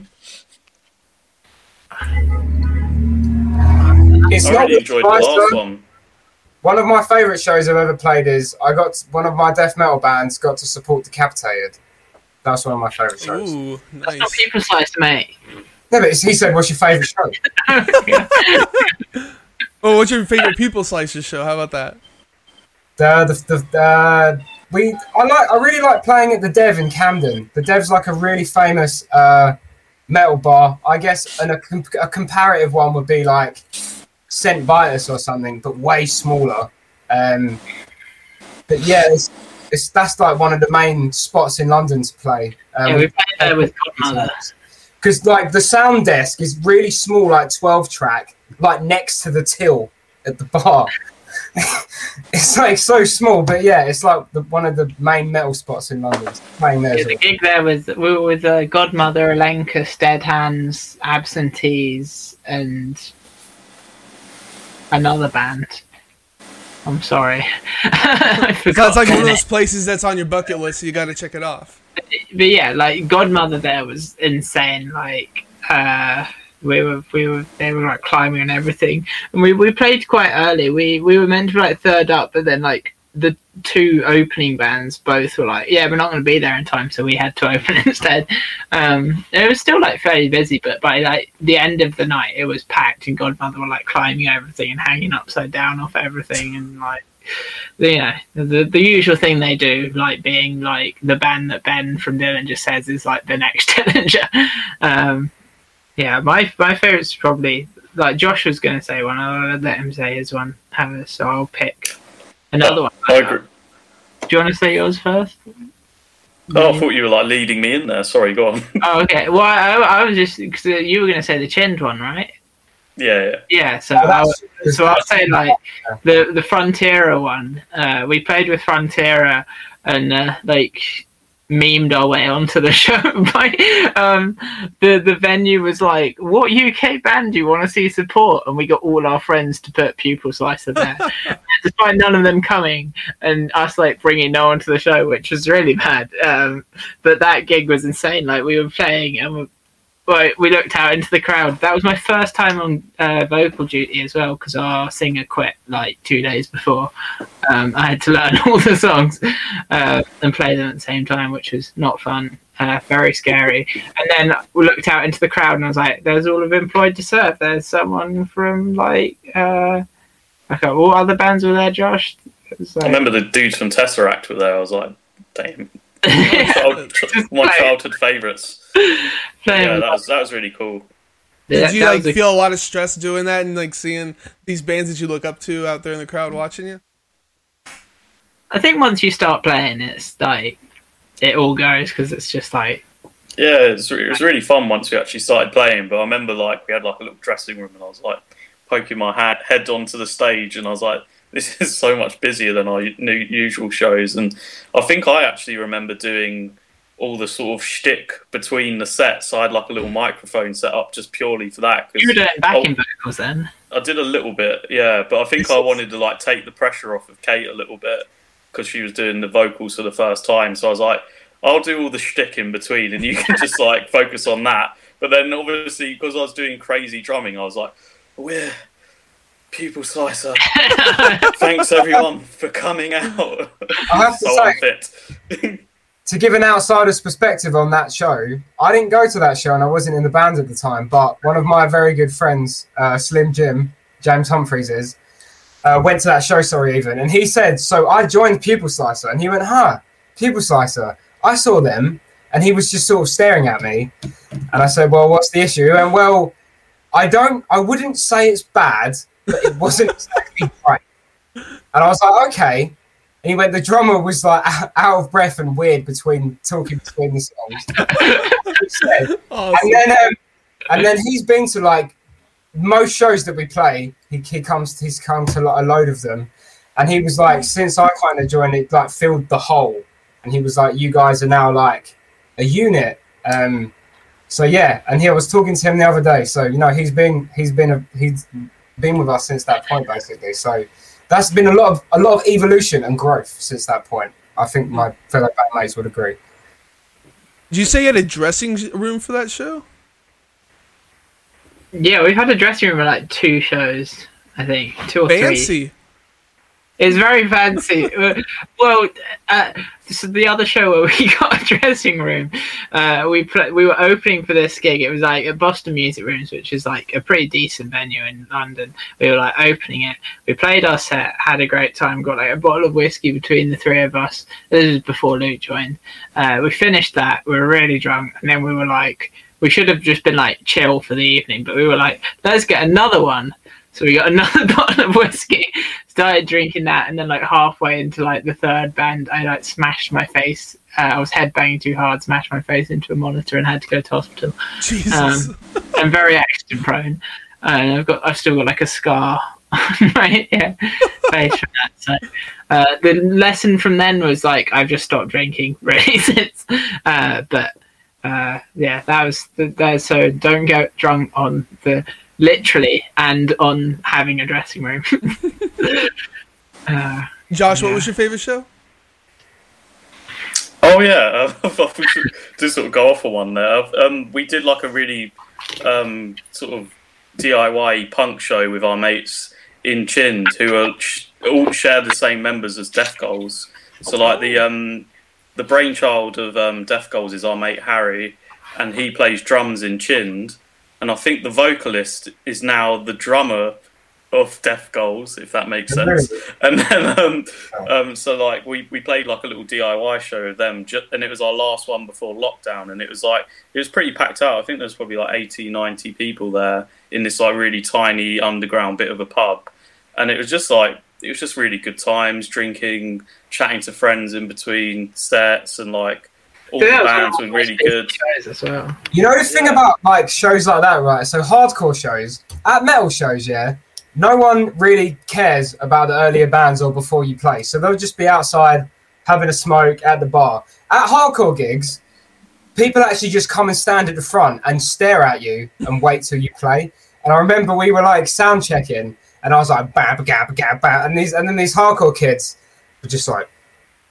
It's I not really enjoyed the last though. one. One of my favourite shows I've ever played is I got one of my death metal bands got to support Decapitated. That's one of my favourite shows. Ooh, That's not nice. people slice, mate. No, but he said, "What's your favourite show?" Oh, what's your favorite Pupil Slicer show? How about that? The the, the uh, we I like I really like playing at the Dev in Camden. The Dev's like a really famous uh, metal bar. I guess, and a, com- a comparative one would be like St Vitus or something, but way smaller. Um, but yeah, it's, it's that's like one of the main spots in London to play. Um, yeah, we played there with Godmother. because like the sound desk is really small, like twelve track, like next to the till at the bar. it's like so small, but yeah, it's like the, one of the main metal spots in London. Playing there, Yeah, the well. gig there was we were with uh, Godmother, Alenka, Dead Hands, Absentees, and another band. I'm sorry. I forgot That's like one of those places that's on your bucket list, so you got to check it off. but yeah, like Godmother there was insane. Like uh, we were, we were, they were like climbing and everything, and we, we played quite early. We we were meant to be like third up, but then like the two opening bands both were like, yeah, we're not going to be there in time, so we had to open instead. Um, it was still like fairly busy, but by like the end of the night, it was packed, and Godmother were like climbing everything and hanging upside down off everything, and like you know the the usual thing they do, like being like the band that Ben from Dillinger says is like the next Dillinger. Um, yeah, my my favorite's probably like Josh was going to say one. I'll let him say his one. So I'll pick another one. I agree. Do you want to say yours first? Oh, I thought you were like leading me in there. Sorry, go on. Oh, okay. Well, I, I was just because you were going to say the Chind one, right? yeah, yeah. Yeah. So Oh, I, that's- so I'll say like the the Frontierer one. Uh, we played with Frontierer and uh, like memed our way onto the show. By, um, the the venue was like, "What UK band do you want to see support?" And we got all our friends to put Pupil Slicer there, despite none of them coming, and us like bringing no one to the show, which was really bad. Um, but that gig was insane. Like we were playing and. We, Right, we looked out into the crowd. That was my first time on uh, vocal duty as well because our singer quit like two days before. Um, I had to learn all the songs uh, and play them at the same time, which was not fun, uh, very scary. And then we looked out into the crowd and I was like, "There's all of Employed to Serve. There's someone from like, uh, okay, what other bands were there, Josh?" Was I remember the dudes from Tesseract were there. I was like, damn. Child- my childhood favourites. Playing- Yeah, that was that was really cool. Yeah, Did you like a- feel a lot of stress doing that and like seeing these bands that you look up to out there in the crowd watching you? I think once you start playing, it's like it all goes because it's just like Yeah, it was, it was really fun once we actually started playing. But I remember like we had like a little dressing room, and I was like poking my hat, head onto the stage, and I was like, "This is so much busier than our u- usual shows." And I think I actually remember doing all the sort of shtick between the sets. I had like a little microphone set up just purely for that. 'cause you were doing I- backing oh. vocals then. I did a little bit, yeah, but I think I wanted to like take the pressure off of Kate a little bit because she was doing the vocals for the first time. So I was like, I'll do all the shtick in between, and you can just like focus on that. But then obviously because I was doing crazy drumming, I was like, we're Pupil Slicer. Thanks everyone for coming out. I have to so say, unfit. To give an outsider's perspective on that show, I didn't go to that show and I wasn't in the band at the time, but one of my very good friends, uh, Slim Jim, James Humphreys is, uh, went to that show, sorry, even, and he said, So I joined Pupil Slicer, and he went, Huh, Pupil Slicer. I saw them, and he was just sort of staring at me, and I said, Well, what's the issue? And well, I don't, I wouldn't say it's bad, but it wasn't exactly right. And I was like, Okay. And he went, the drummer was like out of breath and weird between talking between the songs. He said, and then, um, and then he's been to like most shows that we play. He, he comes, he's come to like a load of them, and he was like, since I kind of joined, it like filled the hole, and he was like, you guys are now like a unit. Um, so yeah, and he I was talking to him the other day. So you know, he's been he's been a, he's been with us since that point basically. So that's been a lot of a lot of evolution and growth since that point. I think my hmm. fellow bandmates would agree. Did you say you had a dressing room for that show? Yeah, we've had a dressing room for like two shows. I think two or three. Fancy. It's very fancy. Uh, well, uh, so the other show where we got a dressing room, uh, we pl- we were opening for this gig. It was like at Boston Music Rooms, which is like a pretty decent venue in London. We were like opening it. We played our set, had a great time, got like a bottle of whiskey between the three of us. This was before Luke joined. Uh, we finished that. We were really drunk, and then we were like, we should have just been like chill for the evening, but we were like, let's get another one. So we got another bottle of whiskey, started drinking that, and then like halfway into like the third band, I like smashed my face. Uh, I was headbanging too hard, smashed my face into a monitor, and had to go to hospital. Jesus. Um, I'm very accident prone, and I've got I've still got like a scar on my yeah, face from that. So uh, the lesson from then was like I've just stopped drinking really since. Uh, but uh, yeah, that was the, that. So don't get drunk on the literally and on having a dressing room. uh, Josh, what was your favorite show? Oh yeah, I thought we should just sort of go off on one there. Um, we did like a really um, sort of DIY punk show with our mates in Chind, who are all share the same members as Death Goals. So like the um, the brainchild of um, Death Goals is our mate Harry, and he plays drums in Chind. And I think the vocalist is now the drummer of Death Goals, if that makes sense. And then, um, um, so like we, we played like a little DIY show of them, ju- and it was our last one before lockdown, and it was like it was pretty packed out. I think there's probably like 80, 90 people there in this like really tiny underground bit of a pub, and it was just like it was just really good times, drinking, chatting to friends in between sets, and like all the Yeah, it bands were really good. as well. You know the thing about like shows like that, right? So hardcore shows, at metal shows, yeah, no one really cares about the earlier bands or before you play. So they'll just be outside having a smoke at the bar. At hardcore gigs, people actually just come and stand at the front and stare at you and wait till you play. And I remember we were like sound checking, and I was like, bam, gab, gab, bam, and these, and then these hardcore kids were just like,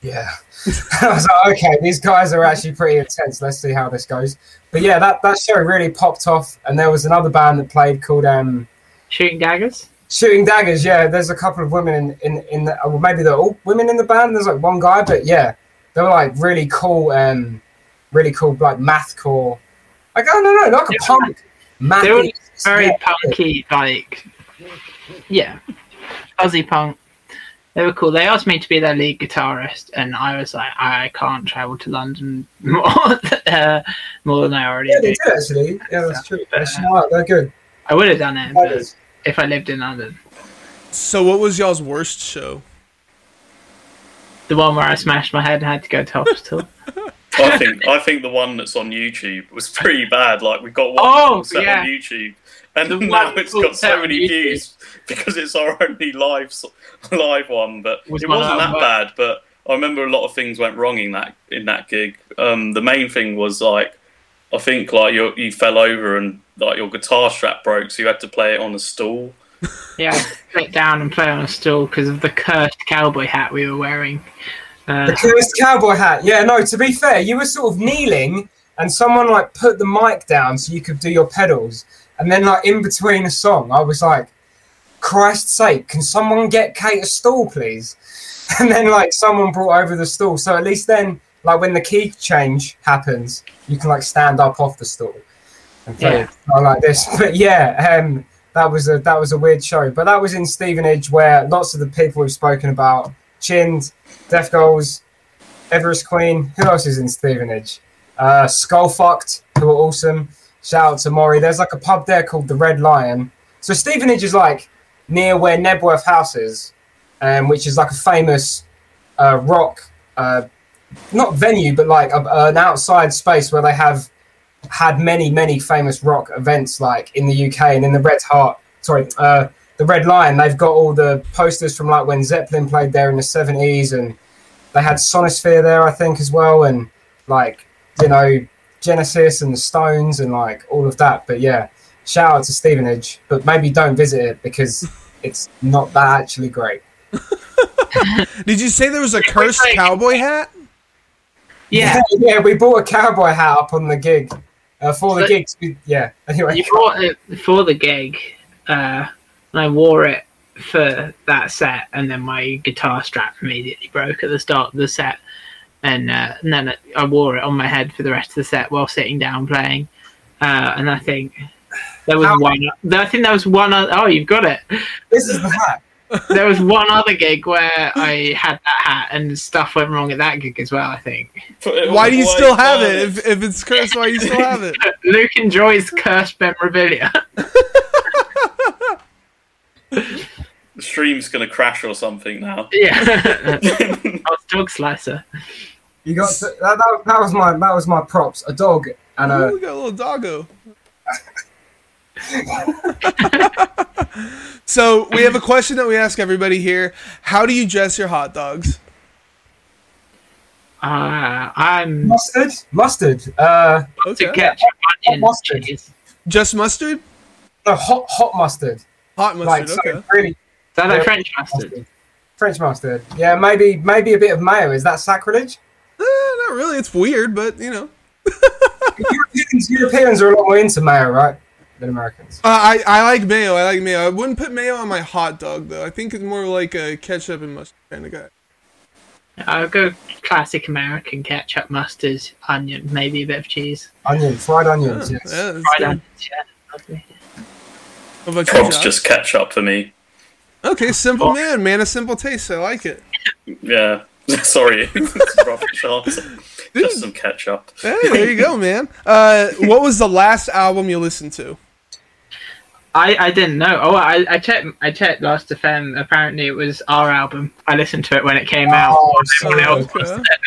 yeah. I was like, okay, these guys are actually pretty intense. Let's see how this goes. But yeah, that, that show really popped off. And there was another band that played called um, Shooting daggers. Shooting Daggers. Yeah, there's a couple of women in in, in the, well, maybe they're all women in the band. There's like one guy, but yeah, they were like really cool, um, really cool, like mathcore. Like I no, no, know, like a punk. Math. They were very yeah. punky, like yeah, fuzzy punk. They were cool. They asked me to be their lead guitarist, and I was like, I can't travel to London more, uh, more than I already Yeah, they do. actually. Yeah, that's true. They're smart. They're good. I would have done it but if I lived in London. So, what was y'all's worst show? The one where I smashed my head and had to go to hospital. I think I think the one that's on YouTube was pretty bad. Like we got one Oh, set yeah. on YouTube, and The now one it's full got so many YouTube. views because it's our only live live one. But Was it wasn't that bad. But I remember a lot of things went wrong in that in that gig. Um, the main thing was like I think like you you fell over and like your guitar strap broke, so you had to play it on a stool. Yeah, sit down and play on a stool because of the cursed cowboy hat we were wearing. Uh, The cursed cowboy hat. Yeah, no, to be fair, you were sort of kneeling and someone like put the mic down so you could do your pedals. And then like in between a song, I was like, Christ's sake, can someone get Kate a stool, please? And then like someone brought over the stool. So at least then, like when the key change happens, you can like stand up off the stool and play Yeah. like this. But yeah, um that was a that was a weird show. But that was in Stevenage where lots of the people we've spoken about, Chind, Death Goals, Everest Queen. Who else is in Stevenage? Uh, Skullfucked, who are awesome. Shout out to Maury. There's like a pub there called the Red Lion. So Stevenage is like near where Knebworth House is, um, which is like a famous uh, rock, uh, not venue, but like a, an outside space where they have had many, many famous rock events, like in the UK and in the Red Heart. Sorry, uh, the Red Lion. They've got all the posters from like when Zeppelin played there in the seventies, and they had Sonisphere there, I think, as well, and like you know Genesis and the Stones and like all of that. But yeah, shout out to Stevenage, but maybe don't visit it because it's not that actually great. Did you say there was a cursed wait. cowboy hat? yeah, yeah, we bought a cowboy hat up on the gig uh, for the So- gigs. we- Yeah, anyway, you brought it for the gig, uh, and I wore it for that set, and then my guitar strap immediately broke at the start of the set, and, uh, and then I wore it on my head for the rest of the set while sitting down playing. Uh, and I think there was How- one. I think there was one. Other, oh, you've got it. This is the hat. There was one other gig where I had that hat, and stuff went wrong at that gig as well. I think Why do you still have it? If, if it's cursed, why do you still have it? Luke enjoys cursed memorabilia. The stream's gonna crash or something now. yeah, I was dog slicer. You got to, that, that, that was my that was my props. A dog and Ooh, a we got a little doggo. so we have a question that we ask everybody here. How do you dress your hot dogs? Uh, I'm mustard. Mustard. Uh, Okay. to ketchup, onion, mustard. cheese. Just mustard? no hot hot mustard. Hot Like mustard, so okay. really that like French mustard? mustard. French mustard. Yeah, maybe maybe a bit of mayo. Is that sacrilege? Not really. It's weird, but you know. Europeans, Europeans are a lot more into mayo, right? Than Americans. Uh, I I like mayo. I like mayo. I wouldn't put mayo on my hot dog though. I think it's more like a ketchup and mustard kind of guy. I'll go classic American ketchup, mustard, onion, maybe a bit of cheese. Onion, fried onions. Yeah, yes. yeah, Fried good. onions, yeah. lovely. What Probs just catch up for me. Okay, simple man, man of simple taste. I like it. Yeah. Sorry. It's a rubbish answer. Just some ketchup. Hey, there you go, man. Uh, what was the last album you listened to? I, I didn't know. Oh, I, I checked. I checked Last FM. Apparently, it was our album. I listened to it when it came out. Oh, Everyone so- else was okay. at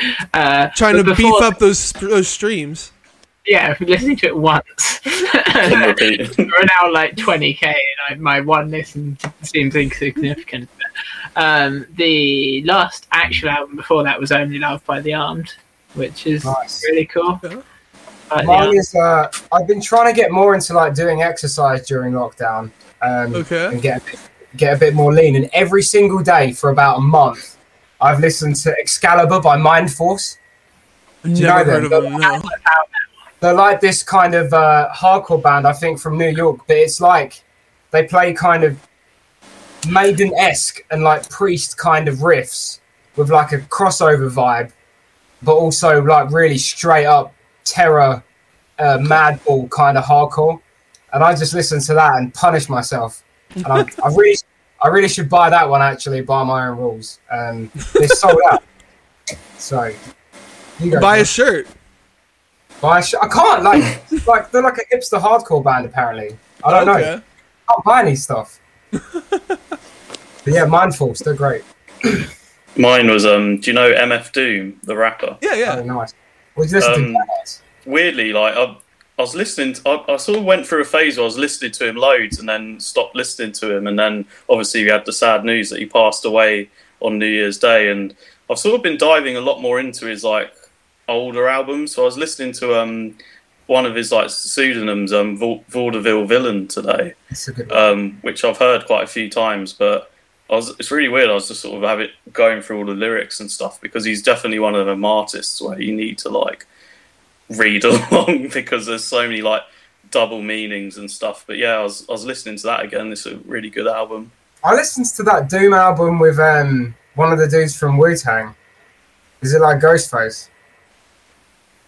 midnight. Uh, Trying to but beef up those sp- those streams. Yeah, listening to it once. We're now like 20k, and I, my one listen seems insignificant. But, um, the last actual album before that was Only Love by The Armed, which is Nice. really cool. Yeah. Mine is. Uh, I've been trying to get more into like doing exercise during lockdown. Um, Okay. And get a bit, get a bit more lean. And every single day for about a month, I've listened to Excalibur by Mindforce. Never you know heard them? of them. No. They're like this kind of uh, hardcore band, I think, from New York, but it's like they play kind of Maiden esque and like Priest kind of riffs with like a crossover vibe, but also like really straight up terror, uh, madball kind of hardcore. And I just listen to that and punish myself. And I, I really, I really should buy that one actually by my own rules. Um, it's sold out. So, you go. Buy a shirt. Buy a sh- I can't like like they're like a hipster hardcore band apparently. I don't know. I can't buy any stuff. but yeah, Mindforce, they're great. Mine was um. Do you know MF Doom, the rapper? Yeah, Oh, yeah. nice. We just listen Um. Weirdly, like I, I was listening. To, I, I sort of went through a phase where I was listening to him loads, and then stopped listening to him, and then obviously we had the sad news that he passed away on New Year's Day, and I've sort of been diving a lot more into his like older albums. So I was listening to um one of his like pseudonyms, um Vau- Vaudeville Villain today. It's a good one. um, which I've heard quite a few times, but I was, it's really weird. I was just sort of have it going through all the lyrics and stuff because he's definitely one of them artists where you need to like read along because there's so many like double meanings and stuff. But yeah, I was I was listening to that again. It's a really good album. I listened to that Doom album with um one of the dudes from Wu Tang. Is it like Ghostface?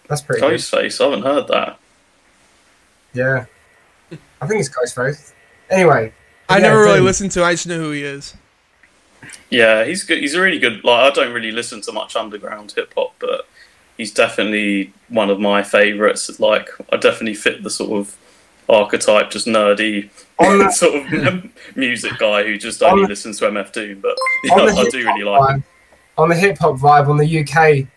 That's pretty good. Ghostface, I haven't heard that. Yeah. I think it's Ghostface. Anyway. I yeah, never really Doom. listened to. I just know who he is. Yeah, he's good. He's a really good. Like I don't really listen to much underground hip hop, but he's definitely one of my favorites. Like I definitely fit the sort of archetype, just nerdy the- sort of music guy who just On only the- listens to MF Doom. But yeah, I do really like him. on the hip hop vibe on the UK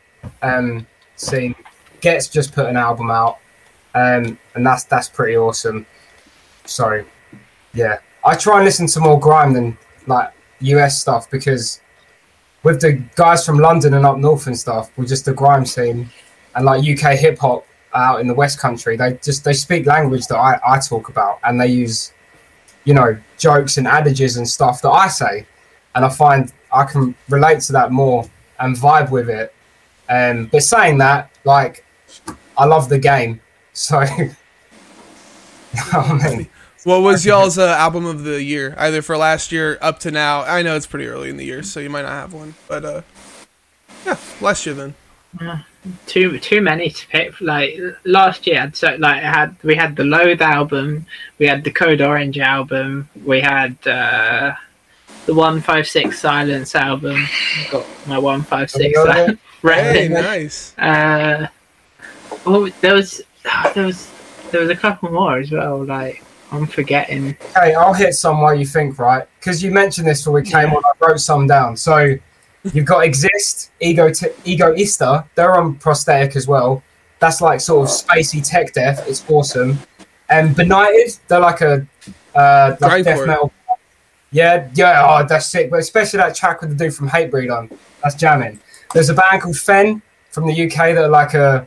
um, scene. Ghetts just put an album out, um, and that's that's pretty awesome. Sorry, yeah, I try and listen to more grime than like US stuff because with the guys from London and up north and stuff, with just the grime scene and like UK hip hop out in the West Country, they just they speak language that I, I talk about and they use, you know, jokes and adages and stuff that I say and I find I can relate to that more and vibe with it. Um, but saying that, like, I love the game, so. I mean? What was y'all's uh, album of the year, either for last year up to now? I know it's pretty early in the year, so you might not have one, but uh, yeah, last year then. too too many to pick. Like last year, I'd so like I had we had the Loathe album, we had the Code Orange album, we had uh, the One Five Six Silence album. I got my One Five Six Have you got it? Hey, nice. Uh, oh, there was there was there was a couple more as well. Like I'm forgetting. Okay, I'll hit some while you think, right? Because you mentioned this when we came on. I wrote some down. So you've got Exist, Ego, t- Egoista. They're on prosthetic as well. That's like sort of spacey tech death. It's awesome. And Benighted, they're like a uh, like death metal. Yeah, yeah, oh, that's sick. But especially that track with the dude from Hatebreed on. That's jamming. There's a band called Fen from the UK that are like a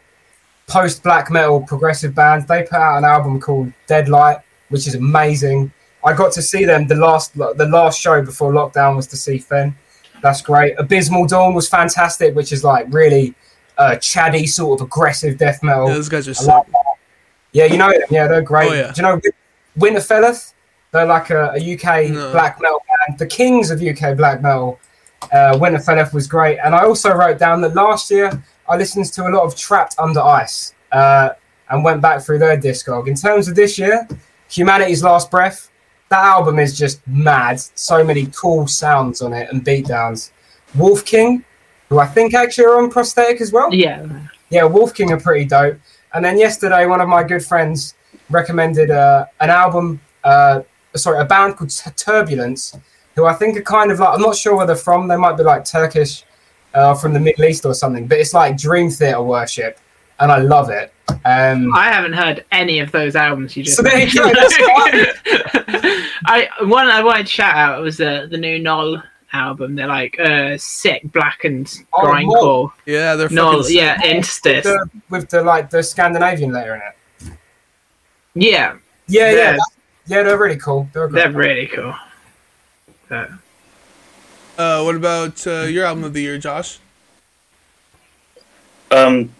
post black metal progressive band. They put out an album called Deadlight, which is amazing. I got to see them the last the last show before lockdown was to see Fen. That's great. Abysmal Dawn was fantastic, which is like really uh, chatty, sort of aggressive death metal. Yeah, those guys are sick. like. Yeah, you know them. Yeah, they're great. Oh, yeah. Do you know Winterfelleth? They're like a, a UK No. black metal band, the kings of UK black metal. Uh, Winterfelleth was great, and I also wrote down that last year I listened to a lot of Trapped Under Ice uh, and went back through their discog. In terms of this year, Humanity's Last Breath. That album is just mad. So many cool sounds on it and beatdowns. Wolf King, who I think actually are on prosthetic as well Yeah, yeah, Wolf King are pretty dope. And then yesterday, one of my good friends recommended uh, an album, uh, sorry, a band called Turbulence, who I think are kind of like, I'm not sure where they're from. They might be like Turkish, uh, from the Middle East or something, but it's like Dream Theater worship. And I love it. Um, I haven't heard any of those albums you just. So there you go, I one I wanted to shout out was the the new Null album. They're like uh sick black and Oh, grindcore. Yeah, they're fucking Null, sick. yeah, with, the, with the like the Scandinavian layer in it. Yeah, Yeah, yeah, They're- yeah. They're really cool. They're, they're really cool. So, Uh, what about uh, your album of the year, Josh? Um,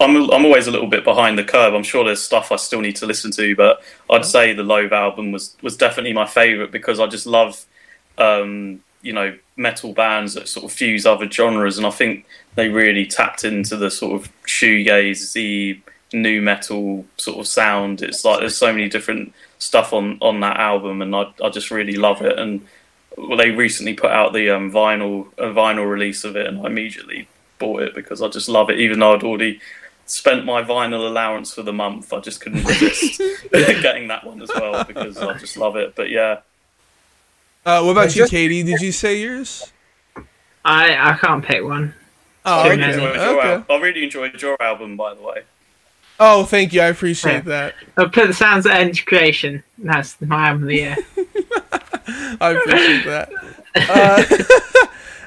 I'm I'm always a little bit behind the curve. I'm sure there's stuff I still need to listen to, but I'd say the Loathe album was was definitely my favourite because I just love, um, you know, metal bands that sort of fuse other genres, and I think they really tapped into the sort of shoegaze, the nu metal sort of sound. It's like there's so many different stuff on on that album, and I I just really love it. And well, they recently put out the um, vinyl a vinyl release of it, and I immediately bought it because I just love it. Even though I'd already spent my vinyl allowance for the month, I just couldn't resist getting that one as well because I just love it. But yeah, Uh, what about you, Katie? Did you say yours? I I can't pick one. Oh, I really, many. enjoyed your okay. I really enjoyed your album, by the way. Oh, thank you. I appreciate that. I'll put the sounds of End Creation. That's my album of the year. I appreciate that. Uh,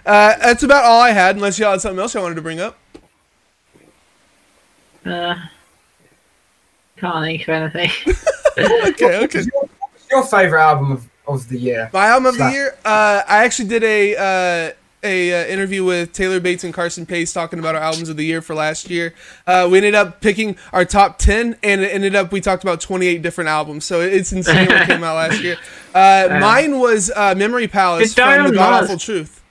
uh, that's about all I had, unless y'all had something else I wanted to bring up. Uh, can't think of anything. Okay, okay. What's your favorite album of, of the year? My album of the year. Uh, I actually did a uh, a uh, interview with Taylor Bates and Carson Pace talking about our albums of the year for last year. Uh, we ended up picking our top ten, and it ended up we talked about twenty eight different albums. So it's insane what came out last year. Uh, mine was uh, Memory Palace Did from the God Awful Truth.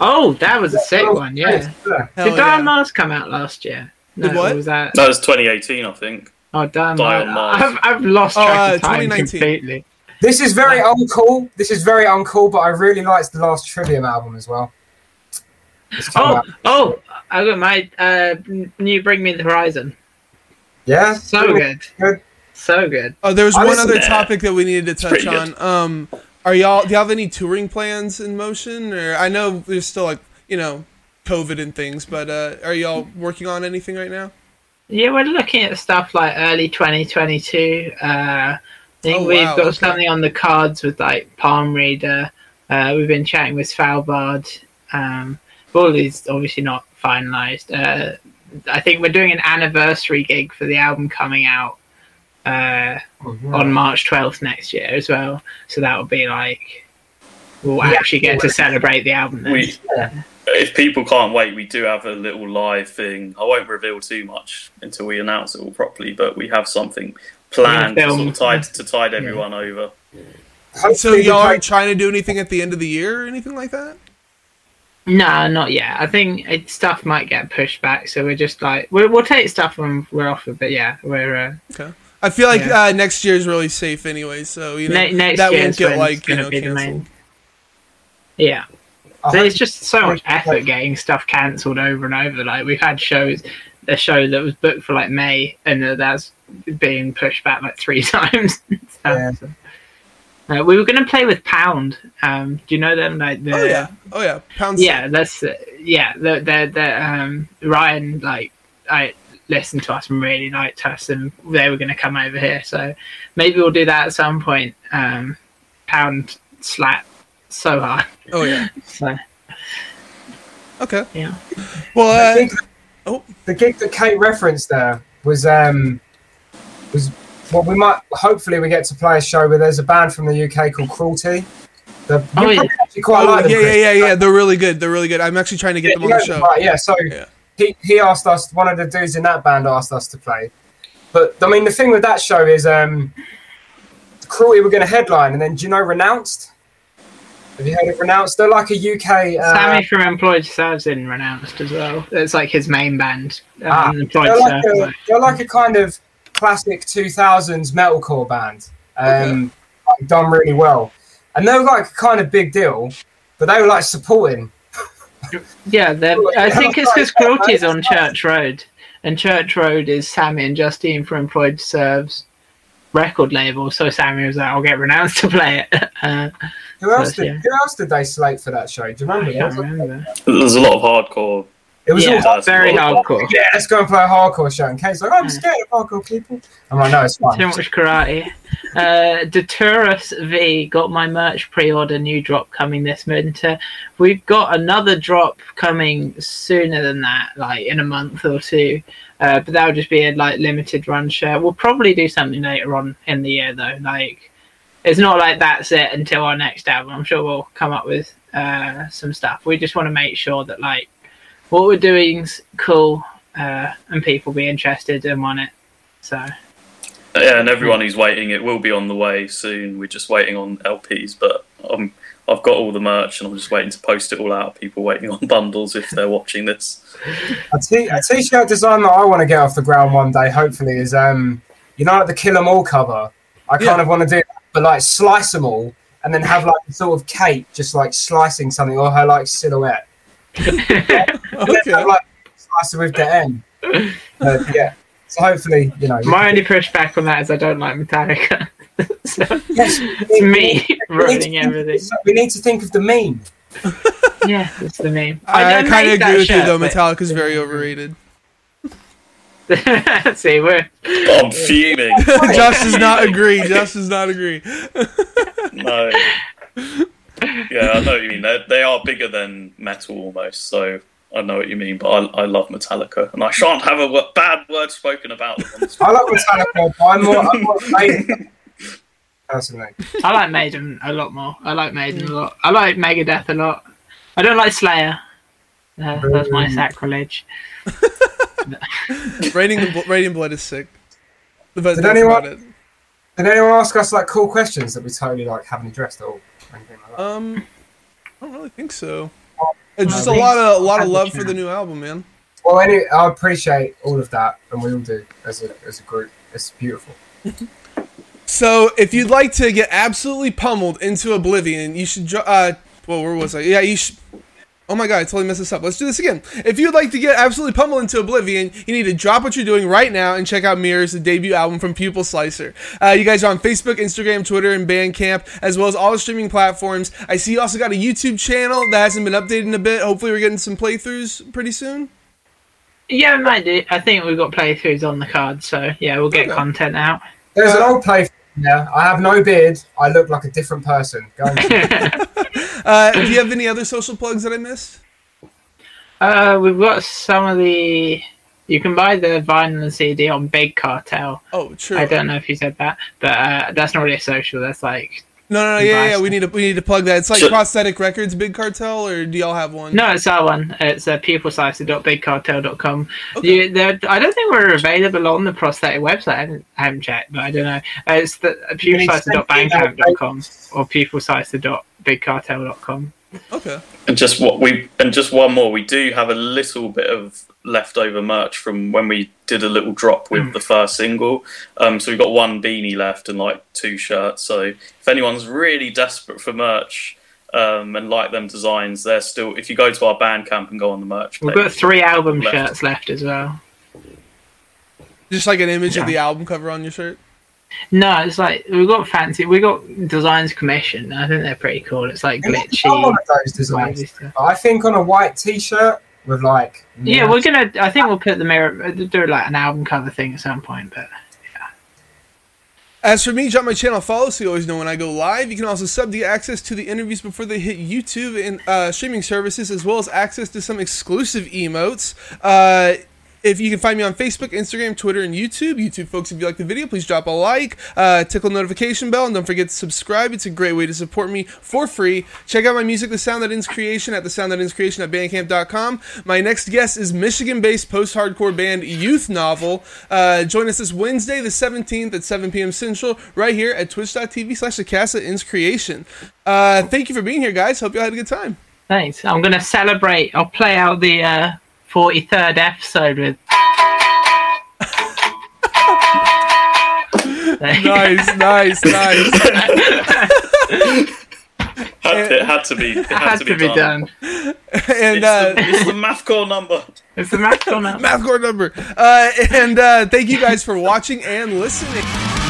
Oh, that was a sick one. Yeah. Yeah. Hell Did yeah. Dion Mars come out last year? No, Did what? Was that? That was 2018, I think. Oh, damn! Dion Mars. Mars. I've, I've lost Oh, track uh, of time 2019. completely. This is very uncool. This is very uncool, but I really liked the last Trivium album as well. Oh, out. oh, I got my uh, new Bring Me the Horizon. yeah, So good. Good. So good. Oh, there was I one listened other to- topic that we needed to touch on. Um, are y'all? Do you have any touring plans in motion? Or I know there's still like you know COVID and things, but uh, are y'all working on anything right now? Yeah, we're looking at stuff like early 2022. Uh, I think Oh, we've got okay. something on the cards with like Palm Reader. Uh, we've been chatting with Falbard. Um, all is obviously not finalized. Uh, I think we're doing an anniversary gig for the album coming out uh, on March 12th next year as well. So that will be like we'll Yeah. actually get to celebrate the album. Then. We, if people can't wait, we do have a little live thing. I won't reveal too much until we announce it all properly, but we have something planned to, film. sort of tide, to tide everyone over. So Hopefully the y'all aren't trying to do anything at the end of the year or anything like that? No, not yet. I think it, stuff might get pushed back, so we're just like we'll, we'll take stuff when we're off of. But yeah, we're uh, Okay. I feel like Yeah. uh, next year is really safe anyway, so you know ne- next that year won't get like you gonna know be the canceled. main. Yeah, I but hope- it's just so much effort getting stuff cancelled over and over. Like we've had shows, a show that was booked for like May, and uh, that's being pushed back like three times. Yeah. Uh, we were going to play with Pound. Um, do you know them? Like the Oh yeah, oh yeah, Pound. yeah, that's uh, yeah. The the the um Ryan like I listened to us and really liked us, and they were going to come over here. So maybe we'll do that at some point. Um, pound slap so high. Oh yeah. So Okay. yeah, Well, I uh, think oh. the gig that Kate referenced there was um was well we might hopefully we get to play a show where there's a band from the UK called Cruelty. The, Oh, yeah. actually quite oh, like them, yeah, yeah, yeah, yeah. They're really good. They're really good. I'm actually trying to get Yeah, them you on the show. Right, yeah, so Yeah. he, he asked us, one of the dudes in that band asked us to play. But I mean, the thing with that show is, um, Cruelty were going to headline, and then do you know Renounced? Have you heard of Renounced? They're like a UK. Uh, Sammy from Employed Serves in renounced as well. It's like his main band. Um, Ah, they're, like a, they're like a kind of classic 2000s metalcore band, um, like, done really well. And they were like a kind of big deal, but they were like supporting. Yeah, I think it's because Cruelty's on. Church Road, and Church Road is Sammy and Justine from Employed Serves record label. So Sammy was like, "I'll get renounced to play it." Uh, Who else So, did yeah. Who else did they slate for that show? Do you I remember? can't remember. There's a lot of hardcore. It was Yeah, all very hardcore. yeah, let's go and play a hardcore show. And Kate's like, I'm Yeah. scared of hardcore people. I'm like, no, it's fine. Too much karate. Uh, Deturus V got my merch pre-order new drop coming this winter. We've got another drop coming sooner than that, like in a month or two. Uh, but that'll just be a like limited run share. We'll probably do something later on in the year though. Like it's not like that's it until our next album. I'm sure we'll come up with uh, some stuff. We just want to make sure that like what we're doing's cool uh, and people be interested and want it. So. Yeah, and everyone who's waiting, it will be on the way soon. We're just waiting on LPs, but um, I've got all the merch, and I'm just waiting to post it all out. People waiting on bundles if they're watching this. A t- a t-shirt design that I want to get off the ground one day, hopefully, is um, you know, like the Kill 'Em All cover. I kind Yeah. of want to do, that, but like slice them all, and then have like a sort of Kate just like slicing something or her like silhouette. And then Okay. have, like slice it with the end. Uh, yeah. So hopefully, you know. My only pushback on that is I don't like Metallica. so yes, it's me we ruining think- everything. We need to think of the meme. Yeah, it's the meme. I, I kind of agree with you shirt, though. but- Metallica's very overrated. See, we're I'm fuming. Josh does not agree. Josh does not agree. No. Yeah, I know what you mean. They're, they are bigger than metal almost, so I know what you mean. But I, I love Metallica, and I shan't have a bad word spoken about them. I like Metallica, but I'm more, I'm more Maiden, personally. I like Maiden a lot more. I like Maiden a lot. I like Megadeth a lot. I don't like Slayer. Uh, that's my sacrilege. Raining the Bl- Radiant Blood is sick. But Did anyone- Did anyone ask us like cool questions that we totally like haven't addressed at all? Or anything like that? Um, I don't really think so. It's just a lot of a lot of love for the new album, man. Well, anyway, I appreciate all of that, and we all do as a as a group. It's beautiful. So, if you'd like to get absolutely pummeled into oblivion, you should. Uh, well, where was I? Yeah, you should. Oh my god, I totally messed this up. Let's do this again. If you'd like to get absolutely pummeled into oblivion, you need to drop what you're doing right now and check out Mirrors, the debut album from Pupil Slicer. Uh, you guys are on Facebook, Instagram, Twitter, and Bandcamp, as well as all the streaming platforms. I see you also got a YouTube channel that hasn't been updated in a bit. Hopefully, we're getting some playthroughs pretty soon. Yeah, we might do. I think we've got playthroughs on the card, so yeah, we'll get Okay. content out. There's an old play. Yeah, I have no beard. I look like a different person. Go and- Uh, do you have any other social plugs that I missed? uh, we've got some of the. You can buy the vinyl and CD on Big Cartel. Oh, true. I don't know if you said that, but uh, that's not really a social. That's like No, no, no, yeah, yeah. We need to we need to plug that. It's like Sure. prosthetic records, big cartel, or do y'all have one? No, it's our one. It's uh, pupilslicer.bigcartel.com. Okay. You, they're- I don't think we're available on the prosthetic website. I haven't, I haven't checked, but I don't know. Uh, it's the uh, pupilslicer.bandcamp.com or pupilslicer.bigcartel.com. Okay. And just what we and just one more. We do have a little bit of leftover merch from when we did a little drop with Mm. the first single. Um, so we've got one beanie left and like two shirts. So if anyone's really desperate for merch um, and like them designs, they're still. If you go to our Bandcamp and go on the merch, We've page, got three album Left. shirts left as well. Just like an image of the album cover on your shirt. No, it's like we've got fancy. We got designs commissioned. I think they're pretty cool. It's like Got one glitchy. of those designs. I think on a white T-shirt with like Yeah, we're gonna. I think we'll put the mirror do like an album cover thing at some point. But Yeah. As for me, drop my channel follow so you always know when I go live. You can also sub to get access to the interviews before they hit YouTube and uh, streaming services, as well as access to some exclusive emotes. Uh, if you can find me on Facebook, Instagram, Twitter, and YouTube. YouTube folks, if you like the video, please drop a like, uh, tickle notification bell, and don't forget to subscribe. It's a great way to support me for free. Check out my music, The Sound That Ends Creation, at The Sound That Ends Creation at Bandcamp.com. My next guest is Michigan-based post-hardcore band Youth Novel. Uh, join us this Wednesday, the 17th at 7 p.m. Central, right here at twitch.tv slash The Cast That Ends Creation. Uh, thank you for being here, guys. Hope you all had a good time. thanks. I'm gonna celebrate. I'll play out the uh, 43rd episode with. Nice, nice, nice. had to, it had to be. It had, had to be done. And It's, uh, the, it's the mathcore number. It's the match on math core number. Uh, and uh, thank you guys for watching and listening.